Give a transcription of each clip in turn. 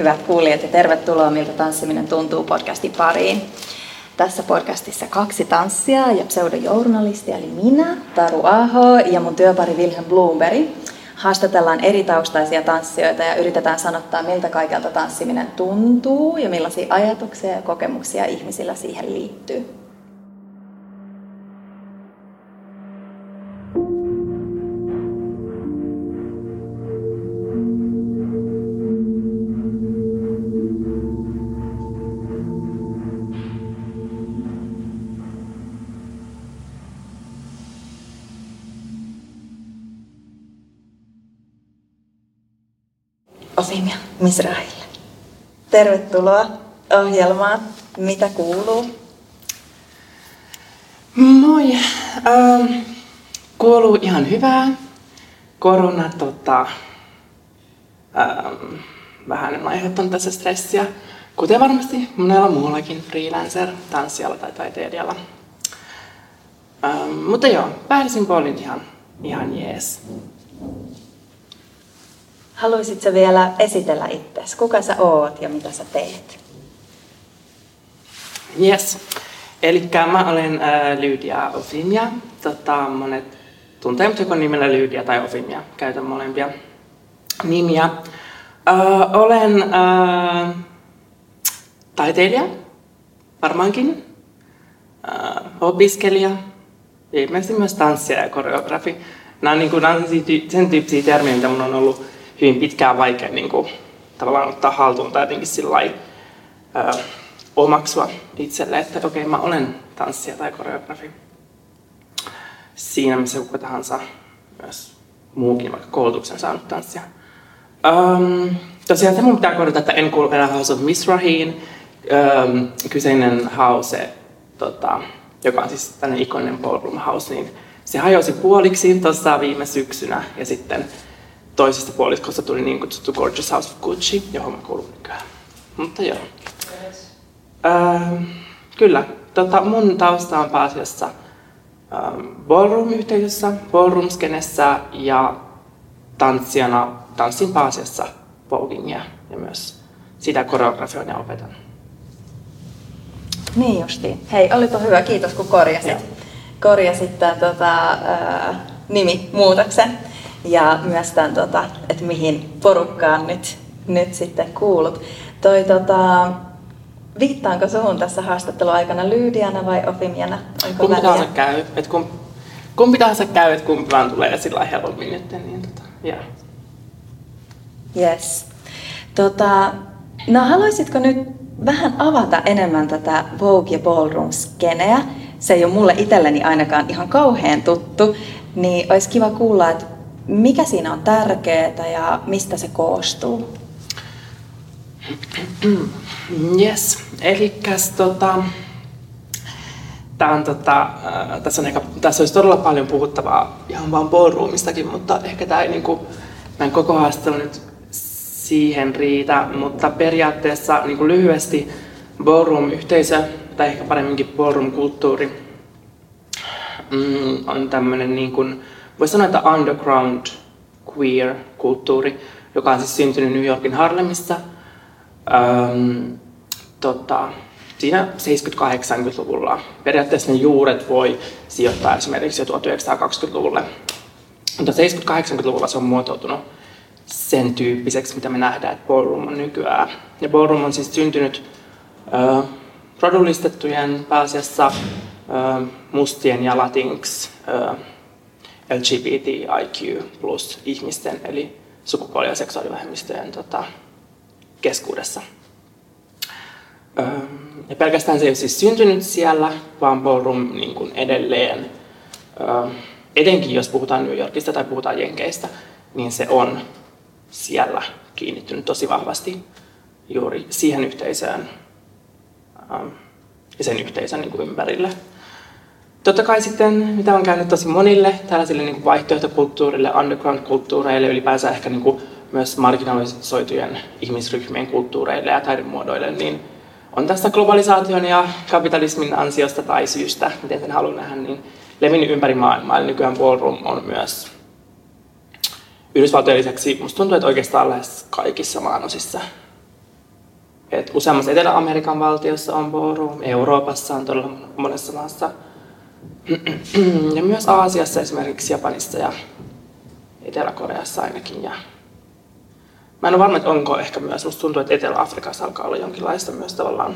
hyvät kuulijat, ja tervetuloa Miltä tanssiminen tuntuu podcastin pariin. Tässä podcastissa kaksi tanssia ja pseudojournalisti, eli minä, Taru Aho, ja mun työpari Wilhelm Bloomberg. Haastatellaan eri taustaisia tanssijoita ja yritetään sanottaa, miltä kaikelta tanssiminen tuntuu ja millaisia ajatuksia ja kokemuksia ihmisillä siihen liittyy. Misrahille. Tervetuloa ohjelmaan. Mitä kuuluu? Moi. Ähm, kuuluu ihan hyvää. Korona tota, ähm, vähän aiheuttanut tässä stressiä, kuten varmasti monella muullakin freelancer, tanssijalla tai taiteilijalla. Ähm, mutta joo, päällisin puolin ihan, ihan jees. Haluaisitko vielä esitellä itsesi? Kuka sä oot ja mitä sä teet? Yes. Eli mä olen äh, Lydia Ofimia. Tota, monet tuntee mut joko nimellä Lydia tai Ofimia. Käytän molempia nimiä. Äh, olen äh, taiteilija, varmaankin. Äh, opiskelija, ilmeisesti myös tanssija ja koreografi. Nämä on, niin kuin, sen tyyppisiä termejä, mitä mun on ollut hyvin pitkään vaikea niin kuin, tavallaan ottaa haltuun tai jotenkin sillä lailla, omaksua itselle, että okei, okay, mä olen tanssija tai koreografi. Siinä missä kuka tahansa myös muukin vaikka koulutuksen saanut tanssia. Um, tosiaan se mun pitää korjata, että en kuulu enää House of Misrahiin. Um, kyseinen house, tota, joka on siis tämmöinen ikoninen ballroom house, niin se hajosi puoliksi tuossa viime syksynä ja sitten toisesta puoliskosta tuli niin kutsuttu Gorgeous House of Gucci, johon mä kuulun nykyään. Mutta joo. Ähm, kyllä. Tota, mun tausta on pääasiassa ähm, ballroom-yhteisössä, ballroom-skenessä ja tanssijana tanssin pääasiassa voguingia ja myös sitä koreografioin ja opetan. Niin justiin. Hei, olipa hyvä. Kiitos kun korjasit, korjasit tämän tota, äh, nimimuutoksen ja myös tämän, tota, että mihin porukkaan nyt, nyt sitten kuulut. Toi, tota, viittaanko suhun tässä haastatteluaikana Lyydiana vai Ofimiana? Onko kumpi tahansa käy. Et kum, kumpi tahansa käy, että kumpi vaan tulee sillä helpommin nyt. Niin, tota, yeah. Yes. Tota, no haluaisitko nyt vähän avata enemmän tätä Vogue ja Ballroom-skeneä? Se ei ole mulle itselleni ainakaan ihan kauhean tuttu, niin olisi kiva kuulla, että mikä siinä on tärkeää ja mistä se koostuu? Yes, eli tota, tää on, tota, äh, tässä, on ehkä, tässä olisi todella paljon puhuttavaa ihan vaan ballroomistakin, mutta ehkä tämä ei niinku, tämän koko haastattelu nyt siihen riitä, mutta periaatteessa niin kuin lyhyesti ballroom-yhteisö, tai ehkä paremminkin ballroom-kulttuuri, mm, on tämmöinen niin kuin, voisi sanoa, että underground queer-kulttuuri, joka on siis syntynyt New Yorkin Harlemissa ähm, tota, siinä 70-80-luvulla. Periaatteessa ne juuret voi sijoittaa esimerkiksi jo 1920-luvulle. Mutta 70-80-luvulla se on muotoutunut sen tyyppiseksi, mitä me nähdään, että ballroom on nykyään. Ja ballroom on siis syntynyt äh, rodullistettujen pääasiassa äh, mustien ja latinx äh, LGBTIQ plus ihmisten, eli sukupuoli- ja seksuaalivähemmistöjen tota, keskuudessa. ja pelkästään se ei ole siis syntynyt siellä, vaan ballroom niin kuin edelleen, etenkin jos puhutaan New Yorkista tai puhutaan Jenkeistä, niin se on siellä kiinnittynyt tosi vahvasti juuri siihen yhteisöön ja sen yhteisön niin kuin ympärille. Totta kai sitten, mitä on käynyt tosi monille tällaisille niin vaihtoehtokulttuurille, underground-kulttuureille, ylipäänsä ehkä niin kuin myös marginalisoitujen ihmisryhmien kulttuureille ja taidemuodoille, niin on tästä globalisaation ja kapitalismin ansiosta tai syystä, miten sen haluan nähdä, niin levinnyt ympäri maailmaa. Eli nykyään ballroom on myös Yhdysvaltojen lisäksi, musta tuntuu, että oikeastaan lähes kaikissa maanosissa Et useammassa Etelä-Amerikan valtiossa on ballroom, Euroopassa on todella monessa maassa. Ja myös Aasiassa esimerkiksi Japanissa ja Etelä-Koreassa ainakin. Ja mä en ole varma, että onko ehkä myös, musta tuntuu, että Etelä-Afrikassa alkaa olla jonkinlaista myös tavallaan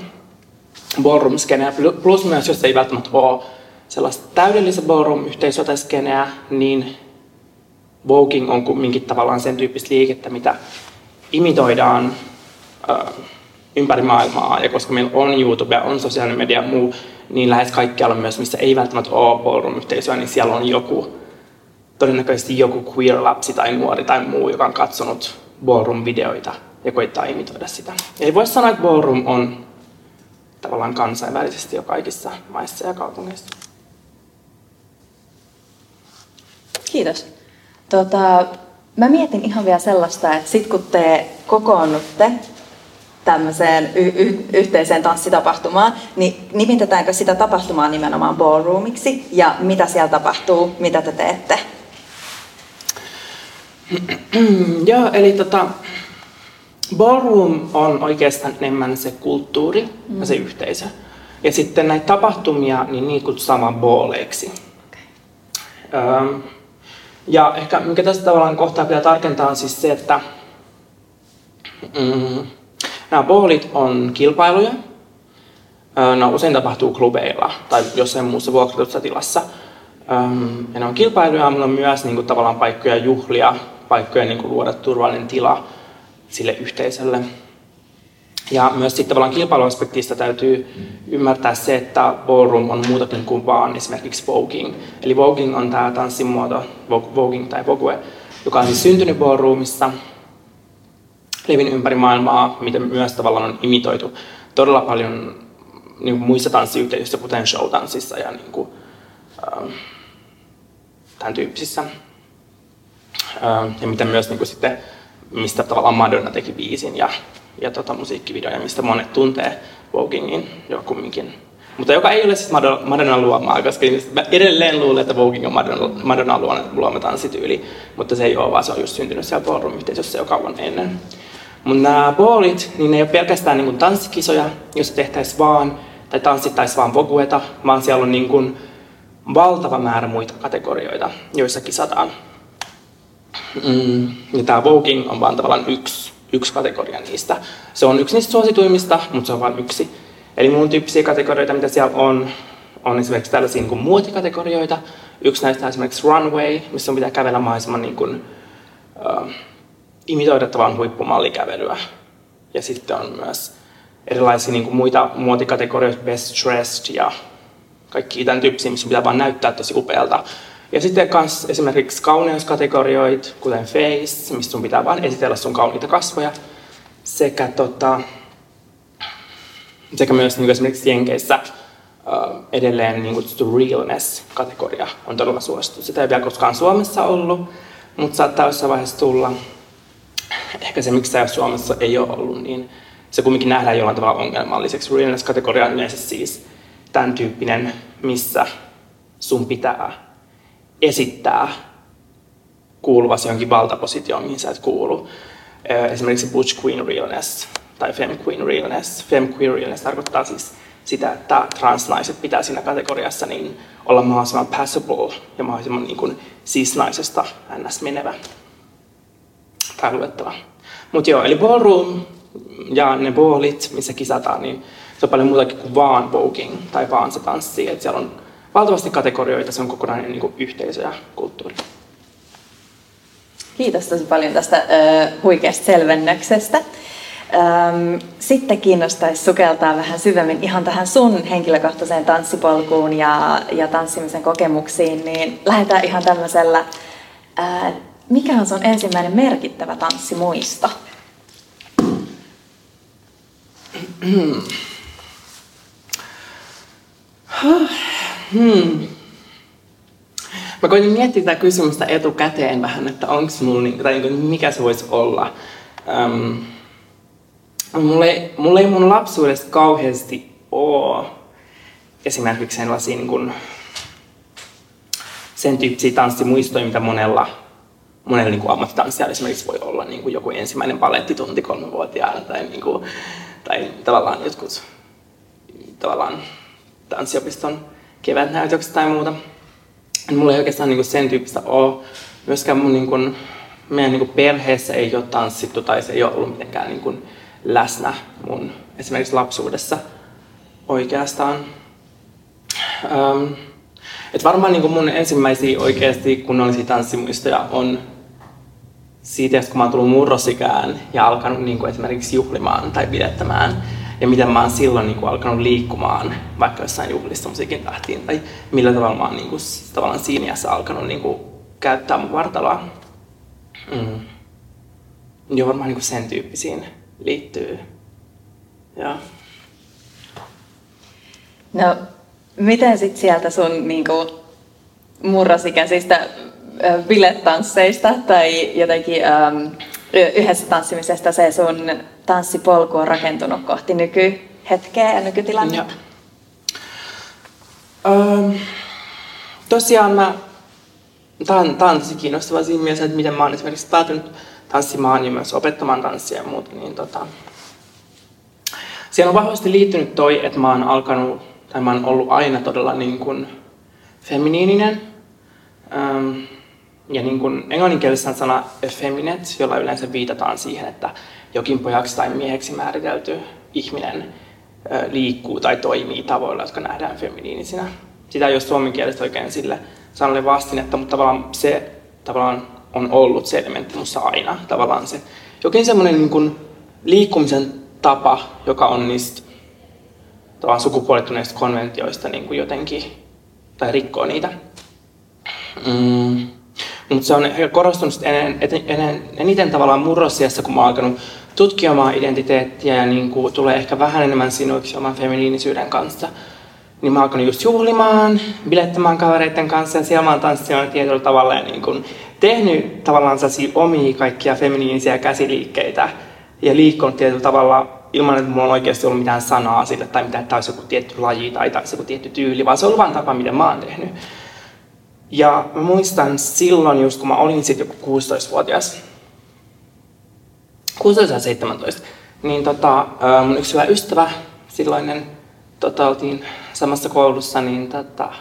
ballroom skeneä plus myös jos ei välttämättä ole sellaista täydellistä ballroom-yhteisöä tai skeneä, niin Voguing on kumminkin tavallaan sen tyyppistä liikettä, mitä imitoidaan äh, ympäri maailmaa. Ja koska meillä on YouTube, on sosiaalinen media ja muu, niin lähes kaikkialla myös, missä ei välttämättä ole ballroom-yhteisöä, niin siellä on joku, todennäköisesti joku queer-lapsi tai nuori tai muu, joka on katsonut ballroom-videoita ja koittaa imitoida sitä. Eli voisi sanoa, että ballroom on tavallaan kansainvälisesti jo kaikissa maissa ja kaupungeissa. Kiitos. Tota, mä mietin ihan vielä sellaista, että sit kun te kokoonnutte tämmöiseen y- y- yhteiseen tanssitapahtumaan, niin nimitetäänkö sitä tapahtumaa nimenomaan ballroomiksi ja mitä siellä tapahtuu, mitä te teette? Joo, eli tota, ballroom on oikeastaan enemmän se kulttuuri mm. ja se mm. yhteisö. Ja sitten näitä tapahtumia, niin niitä kutsutaan balleiksi. Okay. Öm, ja ehkä mikä tässä tavallaan kohtaa pitää tarkentaa on siis se, että mm, nämä ballit on kilpailuja. Nämä usein tapahtuu klubeilla tai jossain muussa vuokratussa tilassa. Ja ne on kilpailuja, mutta on myös niin kuin, tavallaan paikkoja juhlia, paikkoja niin kuin, luoda turvallinen tila sille yhteisölle. Ja myös sitten tavallaan kilpailuaspektista täytyy ymmärtää se, että ballroom on muutakin kuin vaan esimerkiksi voguing. Eli voguing on tämä tanssimuoto, voguing tai vogue, joka on siis syntynyt ballroomissa, levinnyt ympäri maailmaa, mitä myös tavallaan on imitoitu todella paljon niin kuin muissa tanssiyhteisöissä, kuten showtanssissa ja niin kuin, äh, tämän tyyppisissä. Äh, ja mitä myös niin kuin sitten, mistä tavallaan Madonna teki biisin ja ja tota, musiikkivideoja, mistä monet tuntee Vogingin jo kumminkin. Mutta joka ei ole siis Madonna luomaa, koska mä edelleen luulen, että Voging on Madonna, Madonna luoma tanssityyli, mutta se ei ole, vaan se on just syntynyt siellä ballroom-yhteisössä jo kauan ennen. Mutta nämä ballit, niin ne ei ole pelkästään niin tanssikisoja, jos tehtäisiin vaan, tai tanssittaisiin vaan vogueta, vaan siellä on niin kuin valtava määrä muita kategorioita, joissa kisataan. Mm, ja tämä Voging on vaan tavallaan yksi yksi kategoria niistä. Se on yksi niistä suosituimmista, mutta se on vain yksi. Eli muun tyyppisiä kategorioita, mitä siellä on, on esimerkiksi tällaisia niin kuin muotikategorioita. Yksi näistä on esimerkiksi runway, missä on pitää kävellä mahdollisimman niin kuin, uh, imitoida tavan huippumallikävelyä. Ja sitten on myös erilaisia niin kuin muita muotikategorioita, best dressed ja kaikki tämän tyyppisiä, missä pitää vaan näyttää tosi upealta. Ja sitten myös esimerkiksi kauneuskategorioita, kuten face, missä sun pitää vain esitellä sun kauniita kasvoja. Sekä, tota, sekä myös niin esimerkiksi Jenkeissä uh, edelleen niin kutsuttu realness-kategoria on todella suosittu. Sitä ei vielä koskaan Suomessa ollut, mutta saattaa jossain vaiheessa tulla. Ehkä se, miksi se Suomessa ei ole ollut, niin se kuitenkin nähdään jollain tavalla ongelmalliseksi. Realness-kategoria on yleensä siis tämän tyyppinen, missä sun pitää esittää kuuluvasi jonkin valtapositioon, mihin sä et kuulu. Esimerkiksi Butch Queen Realness tai Femme Queen Realness. Femme Queen Realness tarkoittaa siis sitä, että transnaiset pitää siinä kategoriassa niin olla mahdollisimman passable ja mahdollisimman niin kuin cis-naisesta ns. menevä tai luettava. Mutta joo, eli ballroom ja ne ballit, missä kisataan, niin se on paljon muutakin kuin vaan voguing tai vaan se tanssi. Et siellä on valtavasti kategorioita, se on kokonainen niin yhteisö ja kulttuuri. Kiitos tosi paljon tästä äh, huikeasta selvennöksestä. Ähm, sitten kiinnostaisi sukeltaa vähän syvemmin ihan tähän sun henkilökohtaiseen tanssipolkuun ja, ja tanssimisen kokemuksiin, niin lähdetään ihan tämmöisellä, äh, mikä on sun ensimmäinen merkittävä tanssimuisto? Hmm. Mä koitin miettiä tätä kysymystä etukäteen vähän, että onko mulla, niin, tai niin, mikä se voisi olla. Um, mulla, ei, mulla ei mun lapsuudesta kauheasti ole esimerkiksi sellaisia niin kuin, sen tyyppisiä tanssimuistoja, mitä monella, monella niin ammattitanssijalla esimerkiksi voi olla niin kuin joku ensimmäinen palettitunti kolmevuotiaana tai niin kuin, tai tavallaan jotkut tavallaan tanssiopiston kevätnäytökset tai muuta. Mulla ei oikeastaan niin kuin sen tyyppistä ole. Myöskään mun niin kuin, meidän niin kuin perheessä ei ole tanssittu tai se ei ole ollut mitenkään niin kuin läsnä mun esimerkiksi lapsuudessa oikeastaan. Um, et varmaan niin kuin mun ensimmäisiä oikeasti kunnollisia tanssimuistoja on siitä, kun mä oon tullut murrosikään ja alkanut niin kuin esimerkiksi juhlimaan tai pidettämään ja miten mä oon silloin niin kuin alkanut liikkumaan vaikka jossain juhlissa musiikin tahtiin tai millä tavalla mä oon niin kuin, tavallaan siinä iässä alkanut niin kuin, käyttää mun vartaloa. Mm. Joo, varmaan niin kuin sen tyyppisiin liittyy. Ja. No, miten sitten sieltä sun niin kuin, bilettansseista tai jotenkin ähm, yhdessä tanssimisesta se sun tanssipolku on rakentunut kohti nykyhetkeä ja nykytilannetta? Ähm, tosiaan mä, tää tosi kiinnostavaa siinä mielessä, että miten mä oon esimerkiksi päätynyt tanssimaan ja myös opettamaan tanssia ja muuta, niin tota, siellä on vahvasti liittynyt toi, että mä oon alkanut, tai mä oon ollut aina todella niin kuin feminiininen. Ja niin kuin englanninkielisessä on sana effeminate, jolla yleensä viitataan siihen, että jokin pojaksi tai mieheksi määritelty ihminen liikkuu tai toimii tavoilla, jotka nähdään feminiinisinä. Sitä ei ole suomen kielestä oikein sille sanalle vastinetta, mutta tavallaan se tavallaan on ollut se elementti minussa aina. Tavallaan se jokin semmoinen niin liikkumisen tapa, joka on niistä tavallaan sukupuolittuneista konventioista niin kuin jotenkin, tai rikkoo niitä. Mm. Mutta se on ehkä korostunut enen, enen, eniten tavallaan murrosiassa, kun mä oon alkanut tutkimaan identiteettiä ja niin kuin tulee ehkä vähän enemmän sinuiksi oman feminiinisyyden kanssa. Niin mä oon alkanut just juhlimaan, bilettämään kavereiden kanssa ja siellä mä oon tanssimaan tietyllä tavalla ja niin kuin tehnyt tavallaan omia kaikkia feminiinisiä käsiliikkeitä ja liikkunut tietyllä tavalla ilman, että mulla on oikeasti ollut mitään sanaa sille tai mitään, että olisi joku tietty laji tai olisi joku tietty tyyli, vaan se on ollut vain tapa, miten mä oon tehnyt. Ja mä muistan silloin, just kun mä olin sitten joku 16-vuotias, 16 tai 17, niin tota, mun yksi hyvä ystävä, silloinen, tota, oltiin samassa koulussa, niin, tota,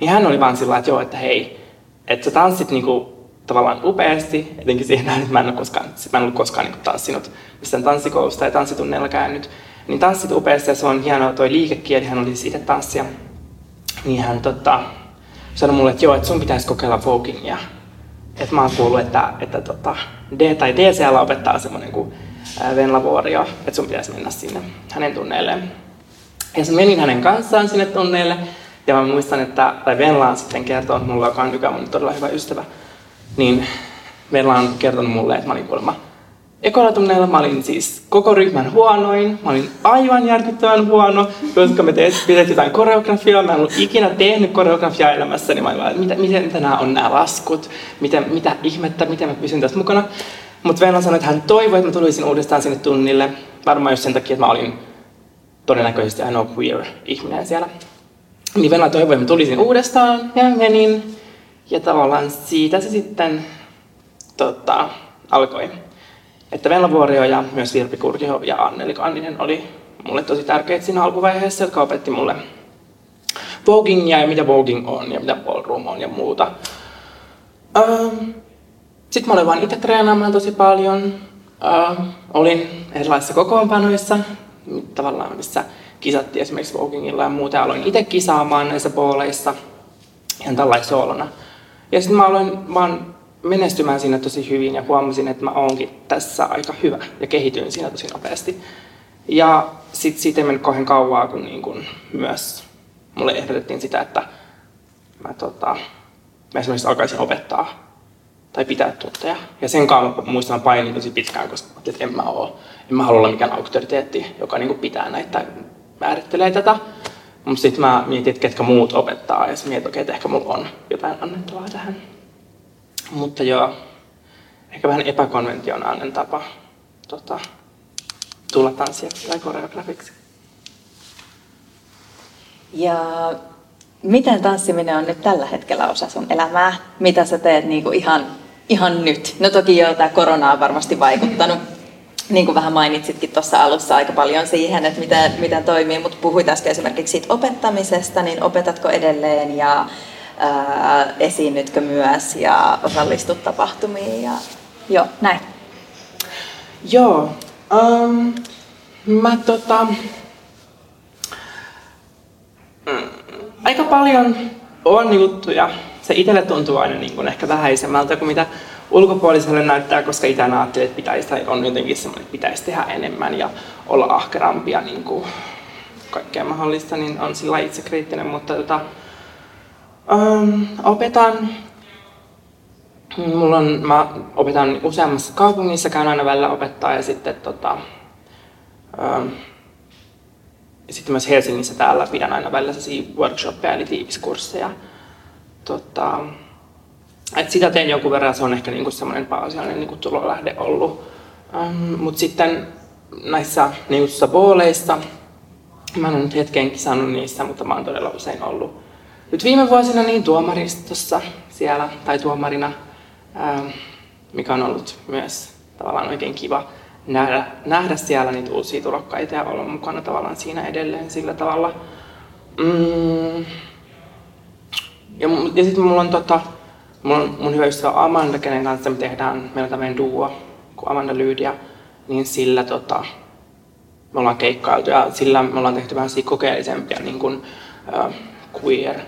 niin hän oli vaan sillä että joo, että hei, että sä tanssit niinku tavallaan upeasti, etenkin siihen että mä en ole koskaan, mä en ollut koskaan niinku tanssinut missään tanssikoulusta tai tanssitunneilla käynyt, niin tanssit upeasti ja se on hienoa, toi liikekieli, hän oli siitä tanssia, niin hän tota, sanoi mulle, että joo, että sun pitäisi kokeilla voguingia. Että mä oon kuullut, että, että tota, D tai DCL opettaa semmoinen kuin Venla Vuorio, että sun pitäisi mennä sinne hänen tunneille. Ja se menin hänen kanssaan sinne tunneille. Ja mä muistan, että, tai Venla on sitten kertonut mulle, joka on nykyään mun todella hyvä ystävä, niin Venla on kertonut mulle, että mä olin kuulemma Ekolla tunneilla mä olin siis koko ryhmän huonoin. Mä olin aivan järkyttävän huono, koska me pidettiin jotain koreografiaa. Mä en ollut ikinä tehnyt koreografiaa elämässä, niin mä olin että mitä, miten, mitä nämä on nämä laskut, miten, mitä ihmettä, miten mä pysyn tässä mukana. Mutta Venla sanoi, että hän toivoi, että mä tulisin uudestaan sinne tunnille. Varmaan just sen takia, että mä olin todennäköisesti ainoa queer-ihminen siellä. Niin Venla toivoi, että mä tulisin uudestaan ja menin. Ja tavallaan siitä se sitten tota, alkoi että Venla Vuorio ja myös Virpi Kurkiho ja Anneli Kanninen oli mulle tosi tärkeitä siinä alkuvaiheessa, jotka opetti mulle vogingia ja mitä voging on ja mitä ballroom on ja muuta. Ähm, Sitten mä olin vaan itse treenaamaan tosi paljon. Ähm, olin erilaisissa kokoonpanoissa, tavallaan missä kisattiin esimerkiksi vogingilla ja muuta. Aloin itse kisaamaan näissä booleissa ihan tällaisena. Ja sitten mä aloin vaan menestymään siinä tosi hyvin ja huomasin, että mä oonkin tässä aika hyvä ja kehityin siinä tosi nopeasti. Ja sitten siitä ei mennyt kauhean kauaa, kun niin kun myös mulle ehdotettiin sitä, että mä, tota, mä esimerkiksi alkaisin opettaa tai pitää tunteja. Ja sen kanssa mä muistan, painin tosi pitkään, koska että en mä oo, en mä halua olla mikään auktoriteetti, joka niin pitää näitä tai määrittelee tätä. Mutta sitten mä mietin, että ketkä muut opettaa ja sitten mietin, että ehkä mulla on jotain annettavaa tähän. Mutta joo, ehkä vähän epäkonventionaalinen tapa tota, tulla tanssijaksi tai koreografiksi. Ja miten tanssiminen on nyt tällä hetkellä osa sun elämää? Mitä sä teet niinku ihan, ihan nyt? No toki joo, tämä korona on varmasti vaikuttanut. niin kuin vähän mainitsitkin tuossa alussa aika paljon siihen, että miten, miten toimii, mutta puhuit äsken esimerkiksi siitä opettamisesta, niin opetatko edelleen ja esiinnytkö myös ja osallistut tapahtumiin ja joo, näin. Joo, um, mä tota, mm, aika paljon on juttuja. Se itselle tuntuu aina niin kuin ehkä vähäisemmältä kuin mitä ulkopuoliselle näyttää, koska itse ajattelee, että pitäisi, tai on jotenkin semmoinen, että pitäisi tehdä enemmän ja olla ahkerampia niin kuin kaikkea mahdollista, niin on sillä itse kriittinen, mutta tota, um, opetan Mulla on, mä opetan useammassa kaupungissa, käyn aina välillä opettaa ja sitten tota, um, sitten myös Helsingissä täällä pidän aina välillä workshoppeja eli tiiviskursseja. Tota, et sitä teen jonkun verran, se on ehkä niinku semmoinen pääasiallinen niinku tulolähde ollut. Um, Mutta sitten näissä niinku booleissa, mä en ole nyt hetkeen kisannut niissä, mutta mä oon todella usein ollut nyt viime vuosina niin tuomaristossa siellä, tai tuomarina, ähm, mikä on ollut myös tavallaan oikein kiva nähdä, nähdä siellä niitä uusia tulokkaita ja olla mukana tavallaan siinä edelleen sillä tavalla. Mm. Ja, ja sitten mulla on tota, on mun hyvä ystävä Amanda, kenen kanssa me tehdään, meillä on tämmöinen duo kuin Amanda Lyydia, niin sillä tota, me ollaan keikkailtu ja sillä me ollaan tehty vähän kokeellisempia niin kuin, uh, queer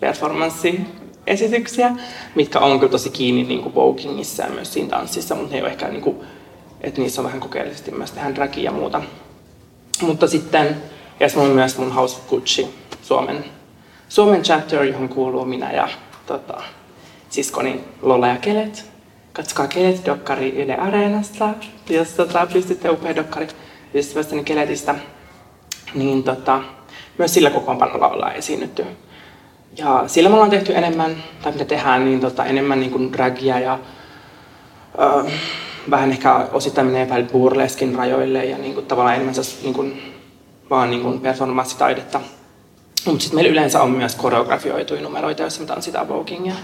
performanssi esityksiä, mitkä on kyllä tosi kiinni niin kuin ja myös siinä tanssissa, mutta ne ei ole ehkä niin kuin, että niissä on vähän kokeellisesti myös tehdään dragia ja muuta. Mutta sitten, ja se on myös mun House of Gucci, Suomen, Suomen chapter, johon kuuluu minä ja tota, siskoni Lola ja Kelet. Katsokaa Kelet-dokkari Yle Areenasta, jos tota, pystytte upea dokkari ystävästäni Keletistä. Niin tota, myös sillä kokoonpanolla ollaan esiinnytty. Ja sillä me ollaan tehty enemmän, tai mitä tehdään, niin tota, enemmän niin kuin dragia ja ö, vähän ehkä osittain menee vähän burleskin rajoille ja niin kuin, tavallaan enemmän se, niin kuin, vaan niin kuin performanssitaidetta. Mutta sitten meillä yleensä on myös koreografioituja numeroita, joissa me tanssitaan voguingia.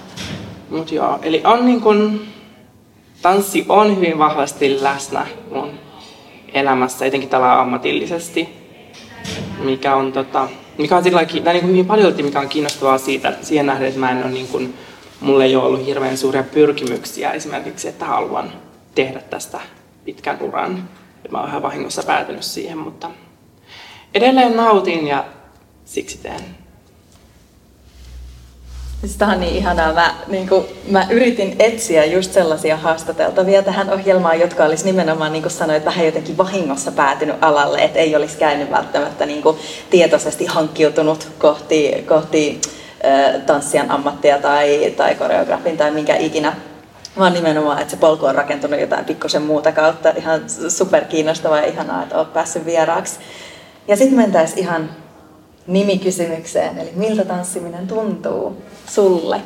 Mut joo, eli on niin kun, tanssi on hyvin vahvasti läsnä mun elämässä, etenkin tällä ammatillisesti, mikä on, tota, mikä on sillä tai niin kuin hyvin paljon, mikä on kiinnostavaa siitä, siihen nähden, että mä en ole niin kuin, mulle ei ole ollut hirveän suuria pyrkimyksiä esimerkiksi, että haluan tehdä tästä pitkän uran. Mä oon ihan vahingossa päätynyt siihen, mutta edelleen nautin ja siksi teen. Siis tämä on niin ihanaa. Mä, niin kuin, mä yritin etsiä just sellaisia haastateltavia tähän ohjelmaan, jotka olisi nimenomaan, niin kuin sanoit, vähän jotenkin vahingossa päätynyt alalle, että ei olisi käynyt välttämättä niin kuin, tietoisesti hankkiutunut kohti, kohti äh, tanssijan ammattia tai, tai koreografin tai minkä ikinä vaan nimenomaan, että se polku on rakentunut jotain pikkusen muuta kautta. Ihan super kiinnostavaa ja ihanaa, että olet päässyt vieraaksi. Ja sitten mentäisiin ihan nimikysymykseen, eli miltä tanssiminen tuntuu sulle?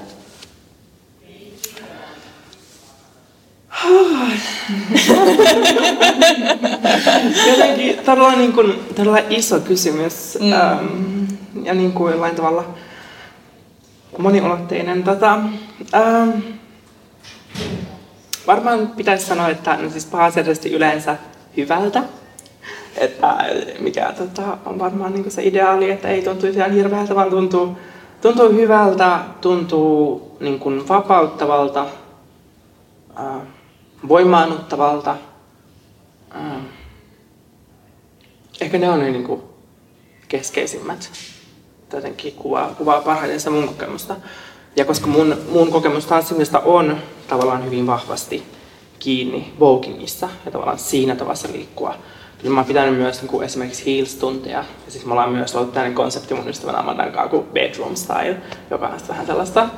Jotenkin todella, niin kuin, todella iso kysymys mm. ähm, ja niin kuin jollain tavalla moniulotteinen. Tota, ähm, varmaan pitäisi sanoa, että no siis pääasiallisesti yleensä hyvältä että mikä tota, on varmaan niin se ideaali, että ei tuntuisi ihan hirveältä, vaan tuntuu, tuntuu hyvältä, tuntuu niin kuin vapauttavalta, äh, voimaannuttavalta. Äh, ehkä ne on ne niin kuin keskeisimmät. Jotenkin kuvaa, kuvaa parhaiten sitä mun kokemusta. Ja koska mun, mun kokemus tanssimista on tavallaan hyvin vahvasti kiinni vogingissa ja tavallaan siinä tavassa liikkua, Kyllä mä oon pitänyt myös niin kuin esimerkiksi Heels-tunteja. Ja siis me ollaan myös ollut tämmöinen konsepti mun ystävän Amandan kanssa kuin Bedroom Style, joka on vähän sellaista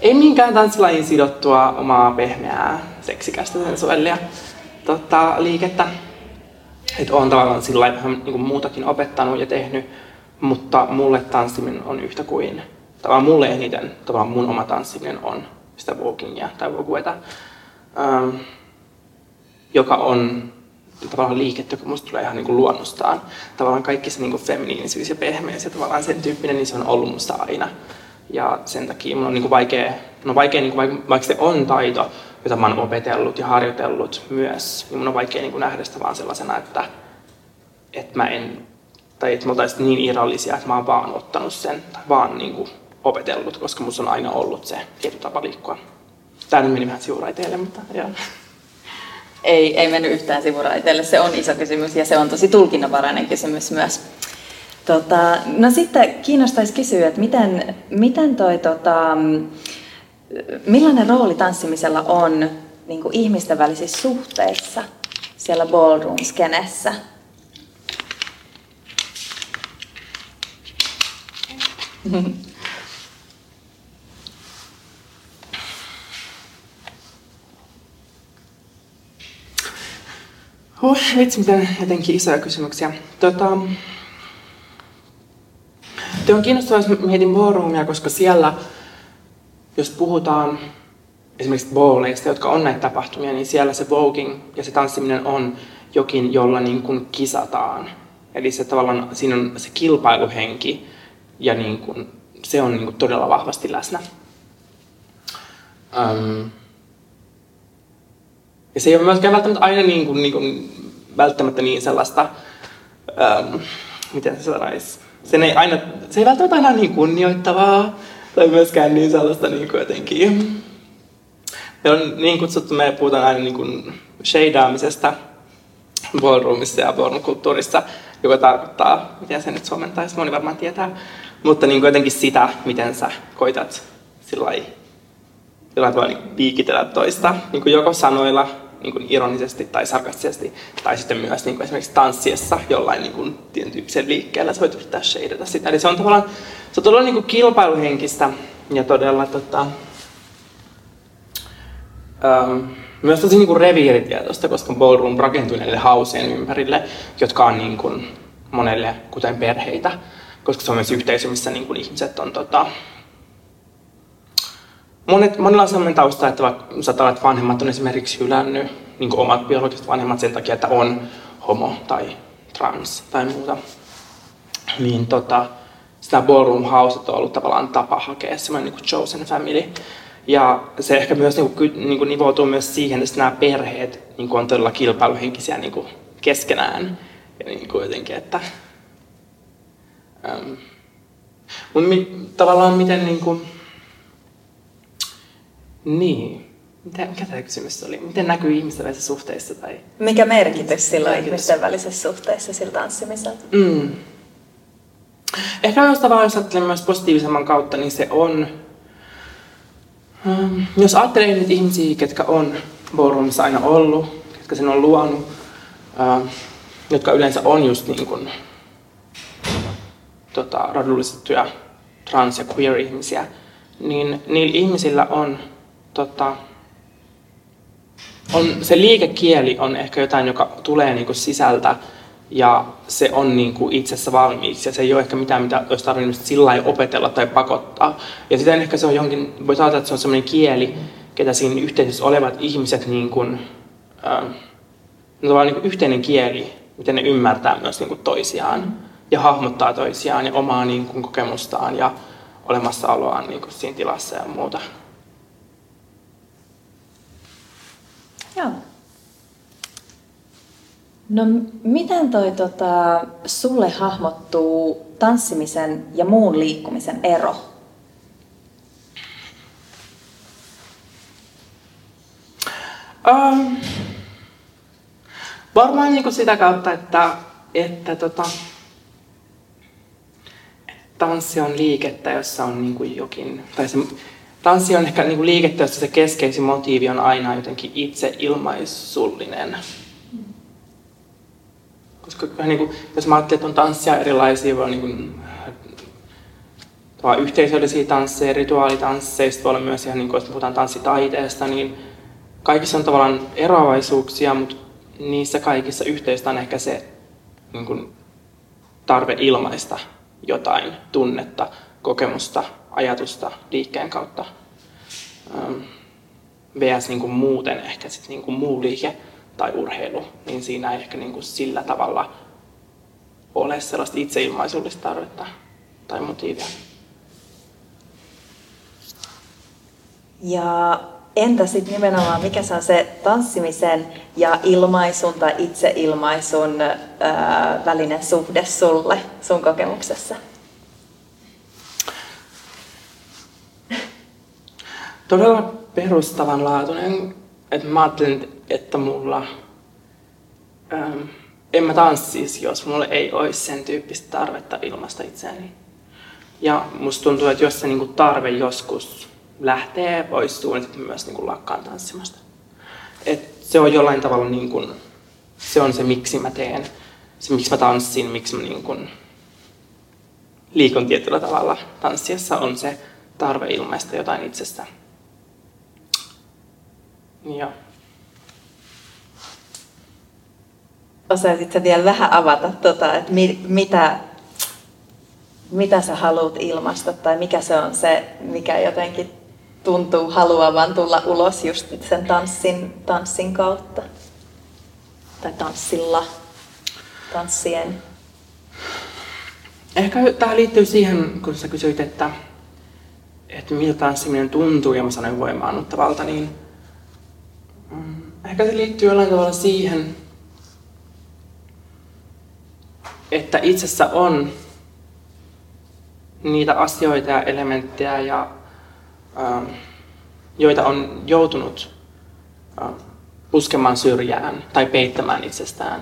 ei minkään tanssilajiin sidottua omaa pehmeää, seksikästä sensuellia tota, liikettä. Että oon tavallaan sillä vähän niin muutakin opettanut ja tehnyt, mutta mulle tanssiminen on yhtä kuin, tavallaan mulle eniten, tavallaan mun oma tanssiminen on sitä walkingia tai vogueta, ähm, joka on tavallaan liikettä, joka musta tulee ihan niin kuin luonnostaan. Tavallaan kaikki se niin kuin feminiinisyys ja pehmeys ja tavallaan sen tyyppinen, niin se on ollut musta aina. Ja sen takia mun on niin kuin vaikea, no vaikea niin kuin, vaikka se on taito, jota mä oon opetellut ja harjoitellut myös, niin mun on vaikea niin kuin nähdä sitä vaan sellaisena, että, että mä en, tai että me oltaisiin niin irrallisia, että mä oon vaan ottanut sen, tai vaan niin kuin opetellut, koska musta on aina ollut se tietty tapa liikkua. Tää nyt meni vähän siuraiteille, mutta joo. Ei, ei mennyt yhtään sivuraiteille. Se on iso kysymys ja se on tosi tulkinnanvarainen kysymys myös. Tota, no sitten kiinnostaisi kysyä, että miten, miten toi, tota, millainen rooli tanssimisella on niin kuin ihmisten välisissä suhteissa siellä ballroom-skenessä? Huh, vitsi, miten jotenkin isoja kysymyksiä. Tota, Tuo on kiinnostavaa, jos mietin ballroomia, koska siellä, jos puhutaan esimerkiksi balleista, jotka on näitä tapahtumia, niin siellä se voguing ja se tanssiminen on jokin, jolla niin kuin kisataan. Eli se tavallaan, siinä on se kilpailuhenki ja niin kuin, se on niin kuin todella vahvasti läsnä. Um, ja se ei ole myöskään välttämättä aina niin, kuin, niin kuin, välttämättä niin sellaista, um, miten se sanoisi, se ei, aina, se ei välttämättä aina niin kunnioittavaa tai myöskään niin sellaista niin kuin jotenkin. Me on niin kutsuttu, me puhutaan aina niin kuin shadeaamisesta ballroomissa ja ballroom-kulttuurissa, joka tarkoittaa, miten se nyt suomentaisi, moni varmaan tietää, mutta niin kuin jotenkin sitä, miten sä koitat sillä jollain tavalla niin piikitellä toista, niin kuin joko sanoilla niin kuin ironisesti tai sarkastisesti, tai sitten myös niin kuin esimerkiksi tanssiessa jollain niin kuin tietyn tyyppisen liikkeellä, sä voit yrittää shadeata sitä. Eli se on tavallaan, se on todella niin kuin kilpailuhenkistä ja todella tota, ähm, myös tosi niin reviiritietoista, koska ballroom rakentuu näille hauseen ympärille, jotka on niin kuin monelle, kuten perheitä, koska se on myös yhteisö, missä niin kuin ihmiset on tota, Monet, monilla on sellainen tausta, että vaikka että vanhemmat on esimerkiksi hylännyt niin omat biologiset vanhemmat sen takia, että on homo tai trans tai muuta. Niin tota, sitä ballroom house on ollut tavallaan tapa hakea semmoinen niin chosen family. Ja se ehkä myös niin kuin, niin kuin nivoutuu myös siihen, että nämä perheet niin kuin on todella kilpailuhenkisiä niin kuin keskenään. Ja niin kuin jotenkin, että... Um, mutta mi, tavallaan miten niin kuin, niin. Mitä, mikä tämä kysymys oli? Miten näkyy ihmisten välisessä suhteissa? Tai... Mikä merkitys sillä on ihmisten välisessä suhteissa sillä tanssimisella? Mm. Ehkä jos tavallaan jos ajattelen myös positiivisemman kautta, niin se on... Um, jos ajattelee niitä ihmisiä, ketkä on ballroomissa aina ollut, ketkä sen on luonut, uh, jotka yleensä on just niin kuin, tota, radullistettuja trans- ja queer-ihmisiä, niin niillä ihmisillä on tota, on, se liikekieli on ehkä jotain, joka tulee niinku sisältä ja se on niinku itsessä valmiiksi ja se ei ole ehkä mitään, mitä olisi tarvinnut sillä opetella tai pakottaa. Ja sitten ehkä se on jonkin, voi ajatella, että se on sellainen kieli, ketä siinä yhteisössä olevat ihmiset niin kuin, äh, no niin kuin yhteinen kieli, miten ne ymmärtää myös niin kuin toisiaan ja hahmottaa toisiaan ja omaa niin kuin kokemustaan ja olemassaoloaan niin kuin siinä tilassa ja muuta. Joo. No miten toi tota, sulle hahmottuu tanssimisen ja muun liikkumisen ero? Um, varmaan niin sitä kautta, että, että tota, tanssi on liikettä, jossa on niin jokin, tai se Tanssi on ehkä niin liikettä, jossa se keskeisin motiivi on aina jotenkin itse ilmaisullinen. Koska niin kuin, jos mä ajattelen, että on tanssia erilaisia, voi niin kuin, yhteisöllisiä tansseja, rituaalitansseja, voi olla myös ihan, niin kuin, jos puhutaan tanssitaiteesta, niin kaikissa on tavallaan eroavaisuuksia, mutta niissä kaikissa yhteistä on ehkä se niin kuin, tarve ilmaista jotain tunnetta, kokemusta, ajatusta liikkeen kautta. VS niin kuin muuten ehkä sit niin kuin muu liike tai urheilu, niin siinä ei ehkä niin kuin sillä tavalla ole sellaista itseilmaisullista tarvetta tai motiivia. Ja entä sitten nimenomaan, mikä se on se tanssimisen ja ilmaisun tai itseilmaisun ää, välinen suhde sulle sun kokemuksessa? Todella perustavanlaatuinen. Että mä ajattelin, että mulla... Ähm, en mä tanssisi, jos mulla ei olisi sen tyyppistä tarvetta ilmasta itseäni. Ja musta tuntuu, että jos se niinku tarve joskus lähtee poistuu, niin sitten myös niinku lakkaan tanssimasta. Et se on jollain tavalla niinku, se on se miksi mä teen, se miksi mä tanssin, miksi mä niinku liikun tietyllä tavalla tanssiessa on se tarve ilmaista jotain itsestä. Ja Osaisitko vielä vähän avata, tota, että mi, mitä, mitä sä haluat ilmaista tai mikä se on se, mikä jotenkin tuntuu haluavan tulla ulos just sen tanssin, tanssin kautta? Tai tanssilla, tanssien? Ehkä tämä liittyy siihen, kun sä kysyit, että, että miltä tanssiminen tuntuu ja mä sanoin voimaannuttavalta, niin ehkä se liittyy jollain tavalla siihen, että itsessä on niitä asioita ja elementtejä, ja, äh, joita on joutunut äh, puskemaan syrjään tai peittämään itsestään.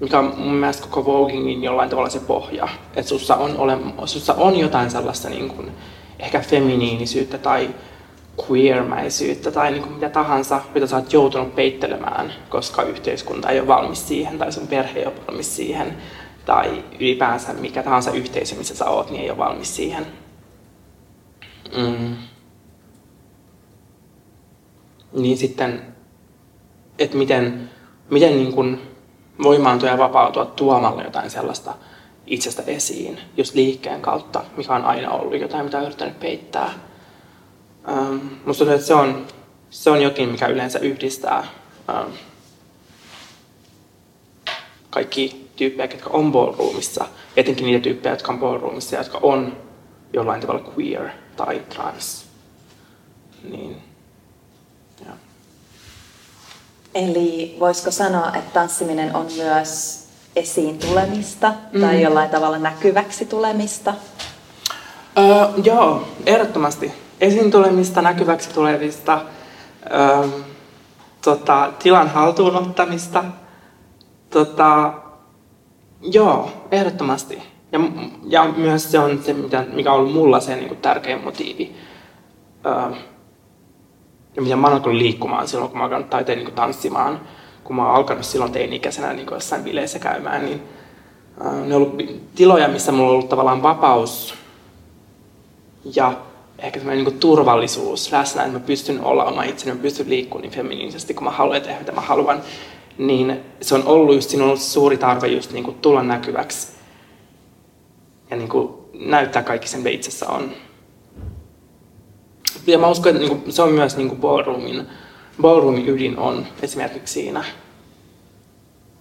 Mikä on mun mielestä koko Vogingin jollain tavalla se pohja. Että sussa on, ole, sussa on jotain sellaista niin kuin, ehkä feminiinisyyttä tai queermäisyyttä tai niin kuin mitä tahansa, mitä sä oot joutunut peittelemään, koska yhteiskunta ei ole valmis siihen tai sun perhe ei ole valmis siihen tai ylipäänsä mikä tahansa yhteisö, missä sä oot, niin ei ole valmis siihen. Mm. Niin sitten, että miten, miten niin kuin voimaantua ja vapautua tuomalla jotain sellaista itsestä esiin, just liikkeen kautta, mikä on aina ollut jotain, mitä on yrittänyt peittää Ähm, musta tuntuu, että se on, se on jokin, mikä yleensä yhdistää ähm, kaikki tyyppejä, jotka on ballroomissa, etenkin niitä tyyppejä, jotka on ballroomissa, jotka on jollain tavalla queer tai trans. Niin, ja. Eli voisiko sanoa, että tanssiminen on myös esiin tulemista mm. tai jollain tavalla näkyväksi tulemista? Öö, joo, ehdottomasti esiin tulemista, näkyväksi tulevista, ö, tota, tilan haltuun ottamista. Tota, joo, ehdottomasti. Ja, ja myös se on se, mikä on ollut mulla se niin kuin tärkein motiivi. Ö, ja mitä mä oon liikkumaan silloin, kun mä oon taiteen niin tanssimaan. Kun mä oon alkanut silloin teini-ikäisenä niin jossain bileissä käymään, niin ö, ne on ollut tiloja, missä mulla on ollut tavallaan vapaus ja ehkä semmoinen niin turvallisuus läsnä, että mä pystyn olla oma itseni, mä pystyn liikkumaan niin feminiinisesti, kun mä haluan tehdä mitä mä haluan, niin se on ollut just, siinä on suuri tarve just niin kuin tulla näkyväksi ja niin kuin näyttää kaikki sen, mitä itsessä on. Ja mä uskon, että niin kuin, se on myös niin kuin ballroomin, ballroomin ydin on esimerkiksi siinä,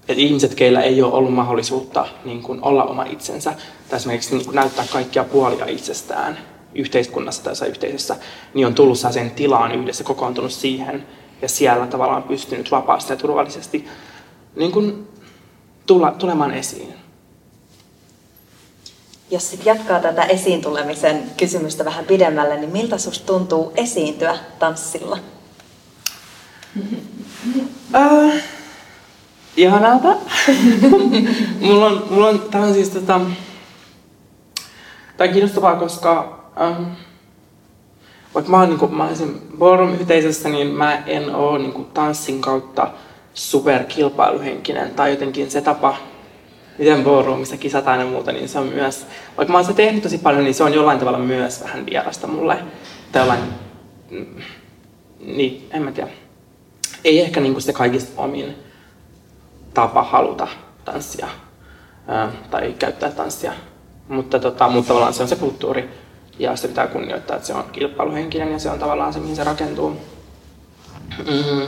että ihmiset, keillä ei ole ollut mahdollisuutta niin kuin olla oma itsensä, tai esimerkiksi niin kuin näyttää kaikkia puolia itsestään, yhteiskunnassa tai yhteisössä, niin on tullut sen tilaan yhdessä, kokoontunut siihen ja siellä tavallaan pystynyt vapaasti ja turvallisesti niin kuin tulla, tulemaan esiin. Jos sitten jatkaa tätä esiin tulemisen kysymystä vähän pidemmälle, niin miltä susta tuntuu esiintyä tanssilla? Uh, ihanalta. mulla on, mulla on, tämä on siis tota, tämä on kiinnostavaa, koska Um, vaikka mä oon, niin kuin, mä olisin ballroom-yhteisössä, niin mä en oo niin kuin, tanssin kautta superkilpailuhenkinen tai jotenkin se tapa, miten ballroomissa kisataan ja muuta, niin se on myös, vaikka mä oon se tehnyt tosi paljon, niin se on jollain tavalla myös vähän vierasta mulle. Tai jollain, mm, niin, en mä tiedä. Ei ehkä niin kuin se kaikista omin tapa haluta tanssia tai käyttää tanssia, mutta, tota, mutta tavallaan se on se kulttuuri, ja sitä pitää kunnioittaa, että se on kilpailuhenkinen ja se on tavallaan se, mihin se rakentuu. Mm-hmm.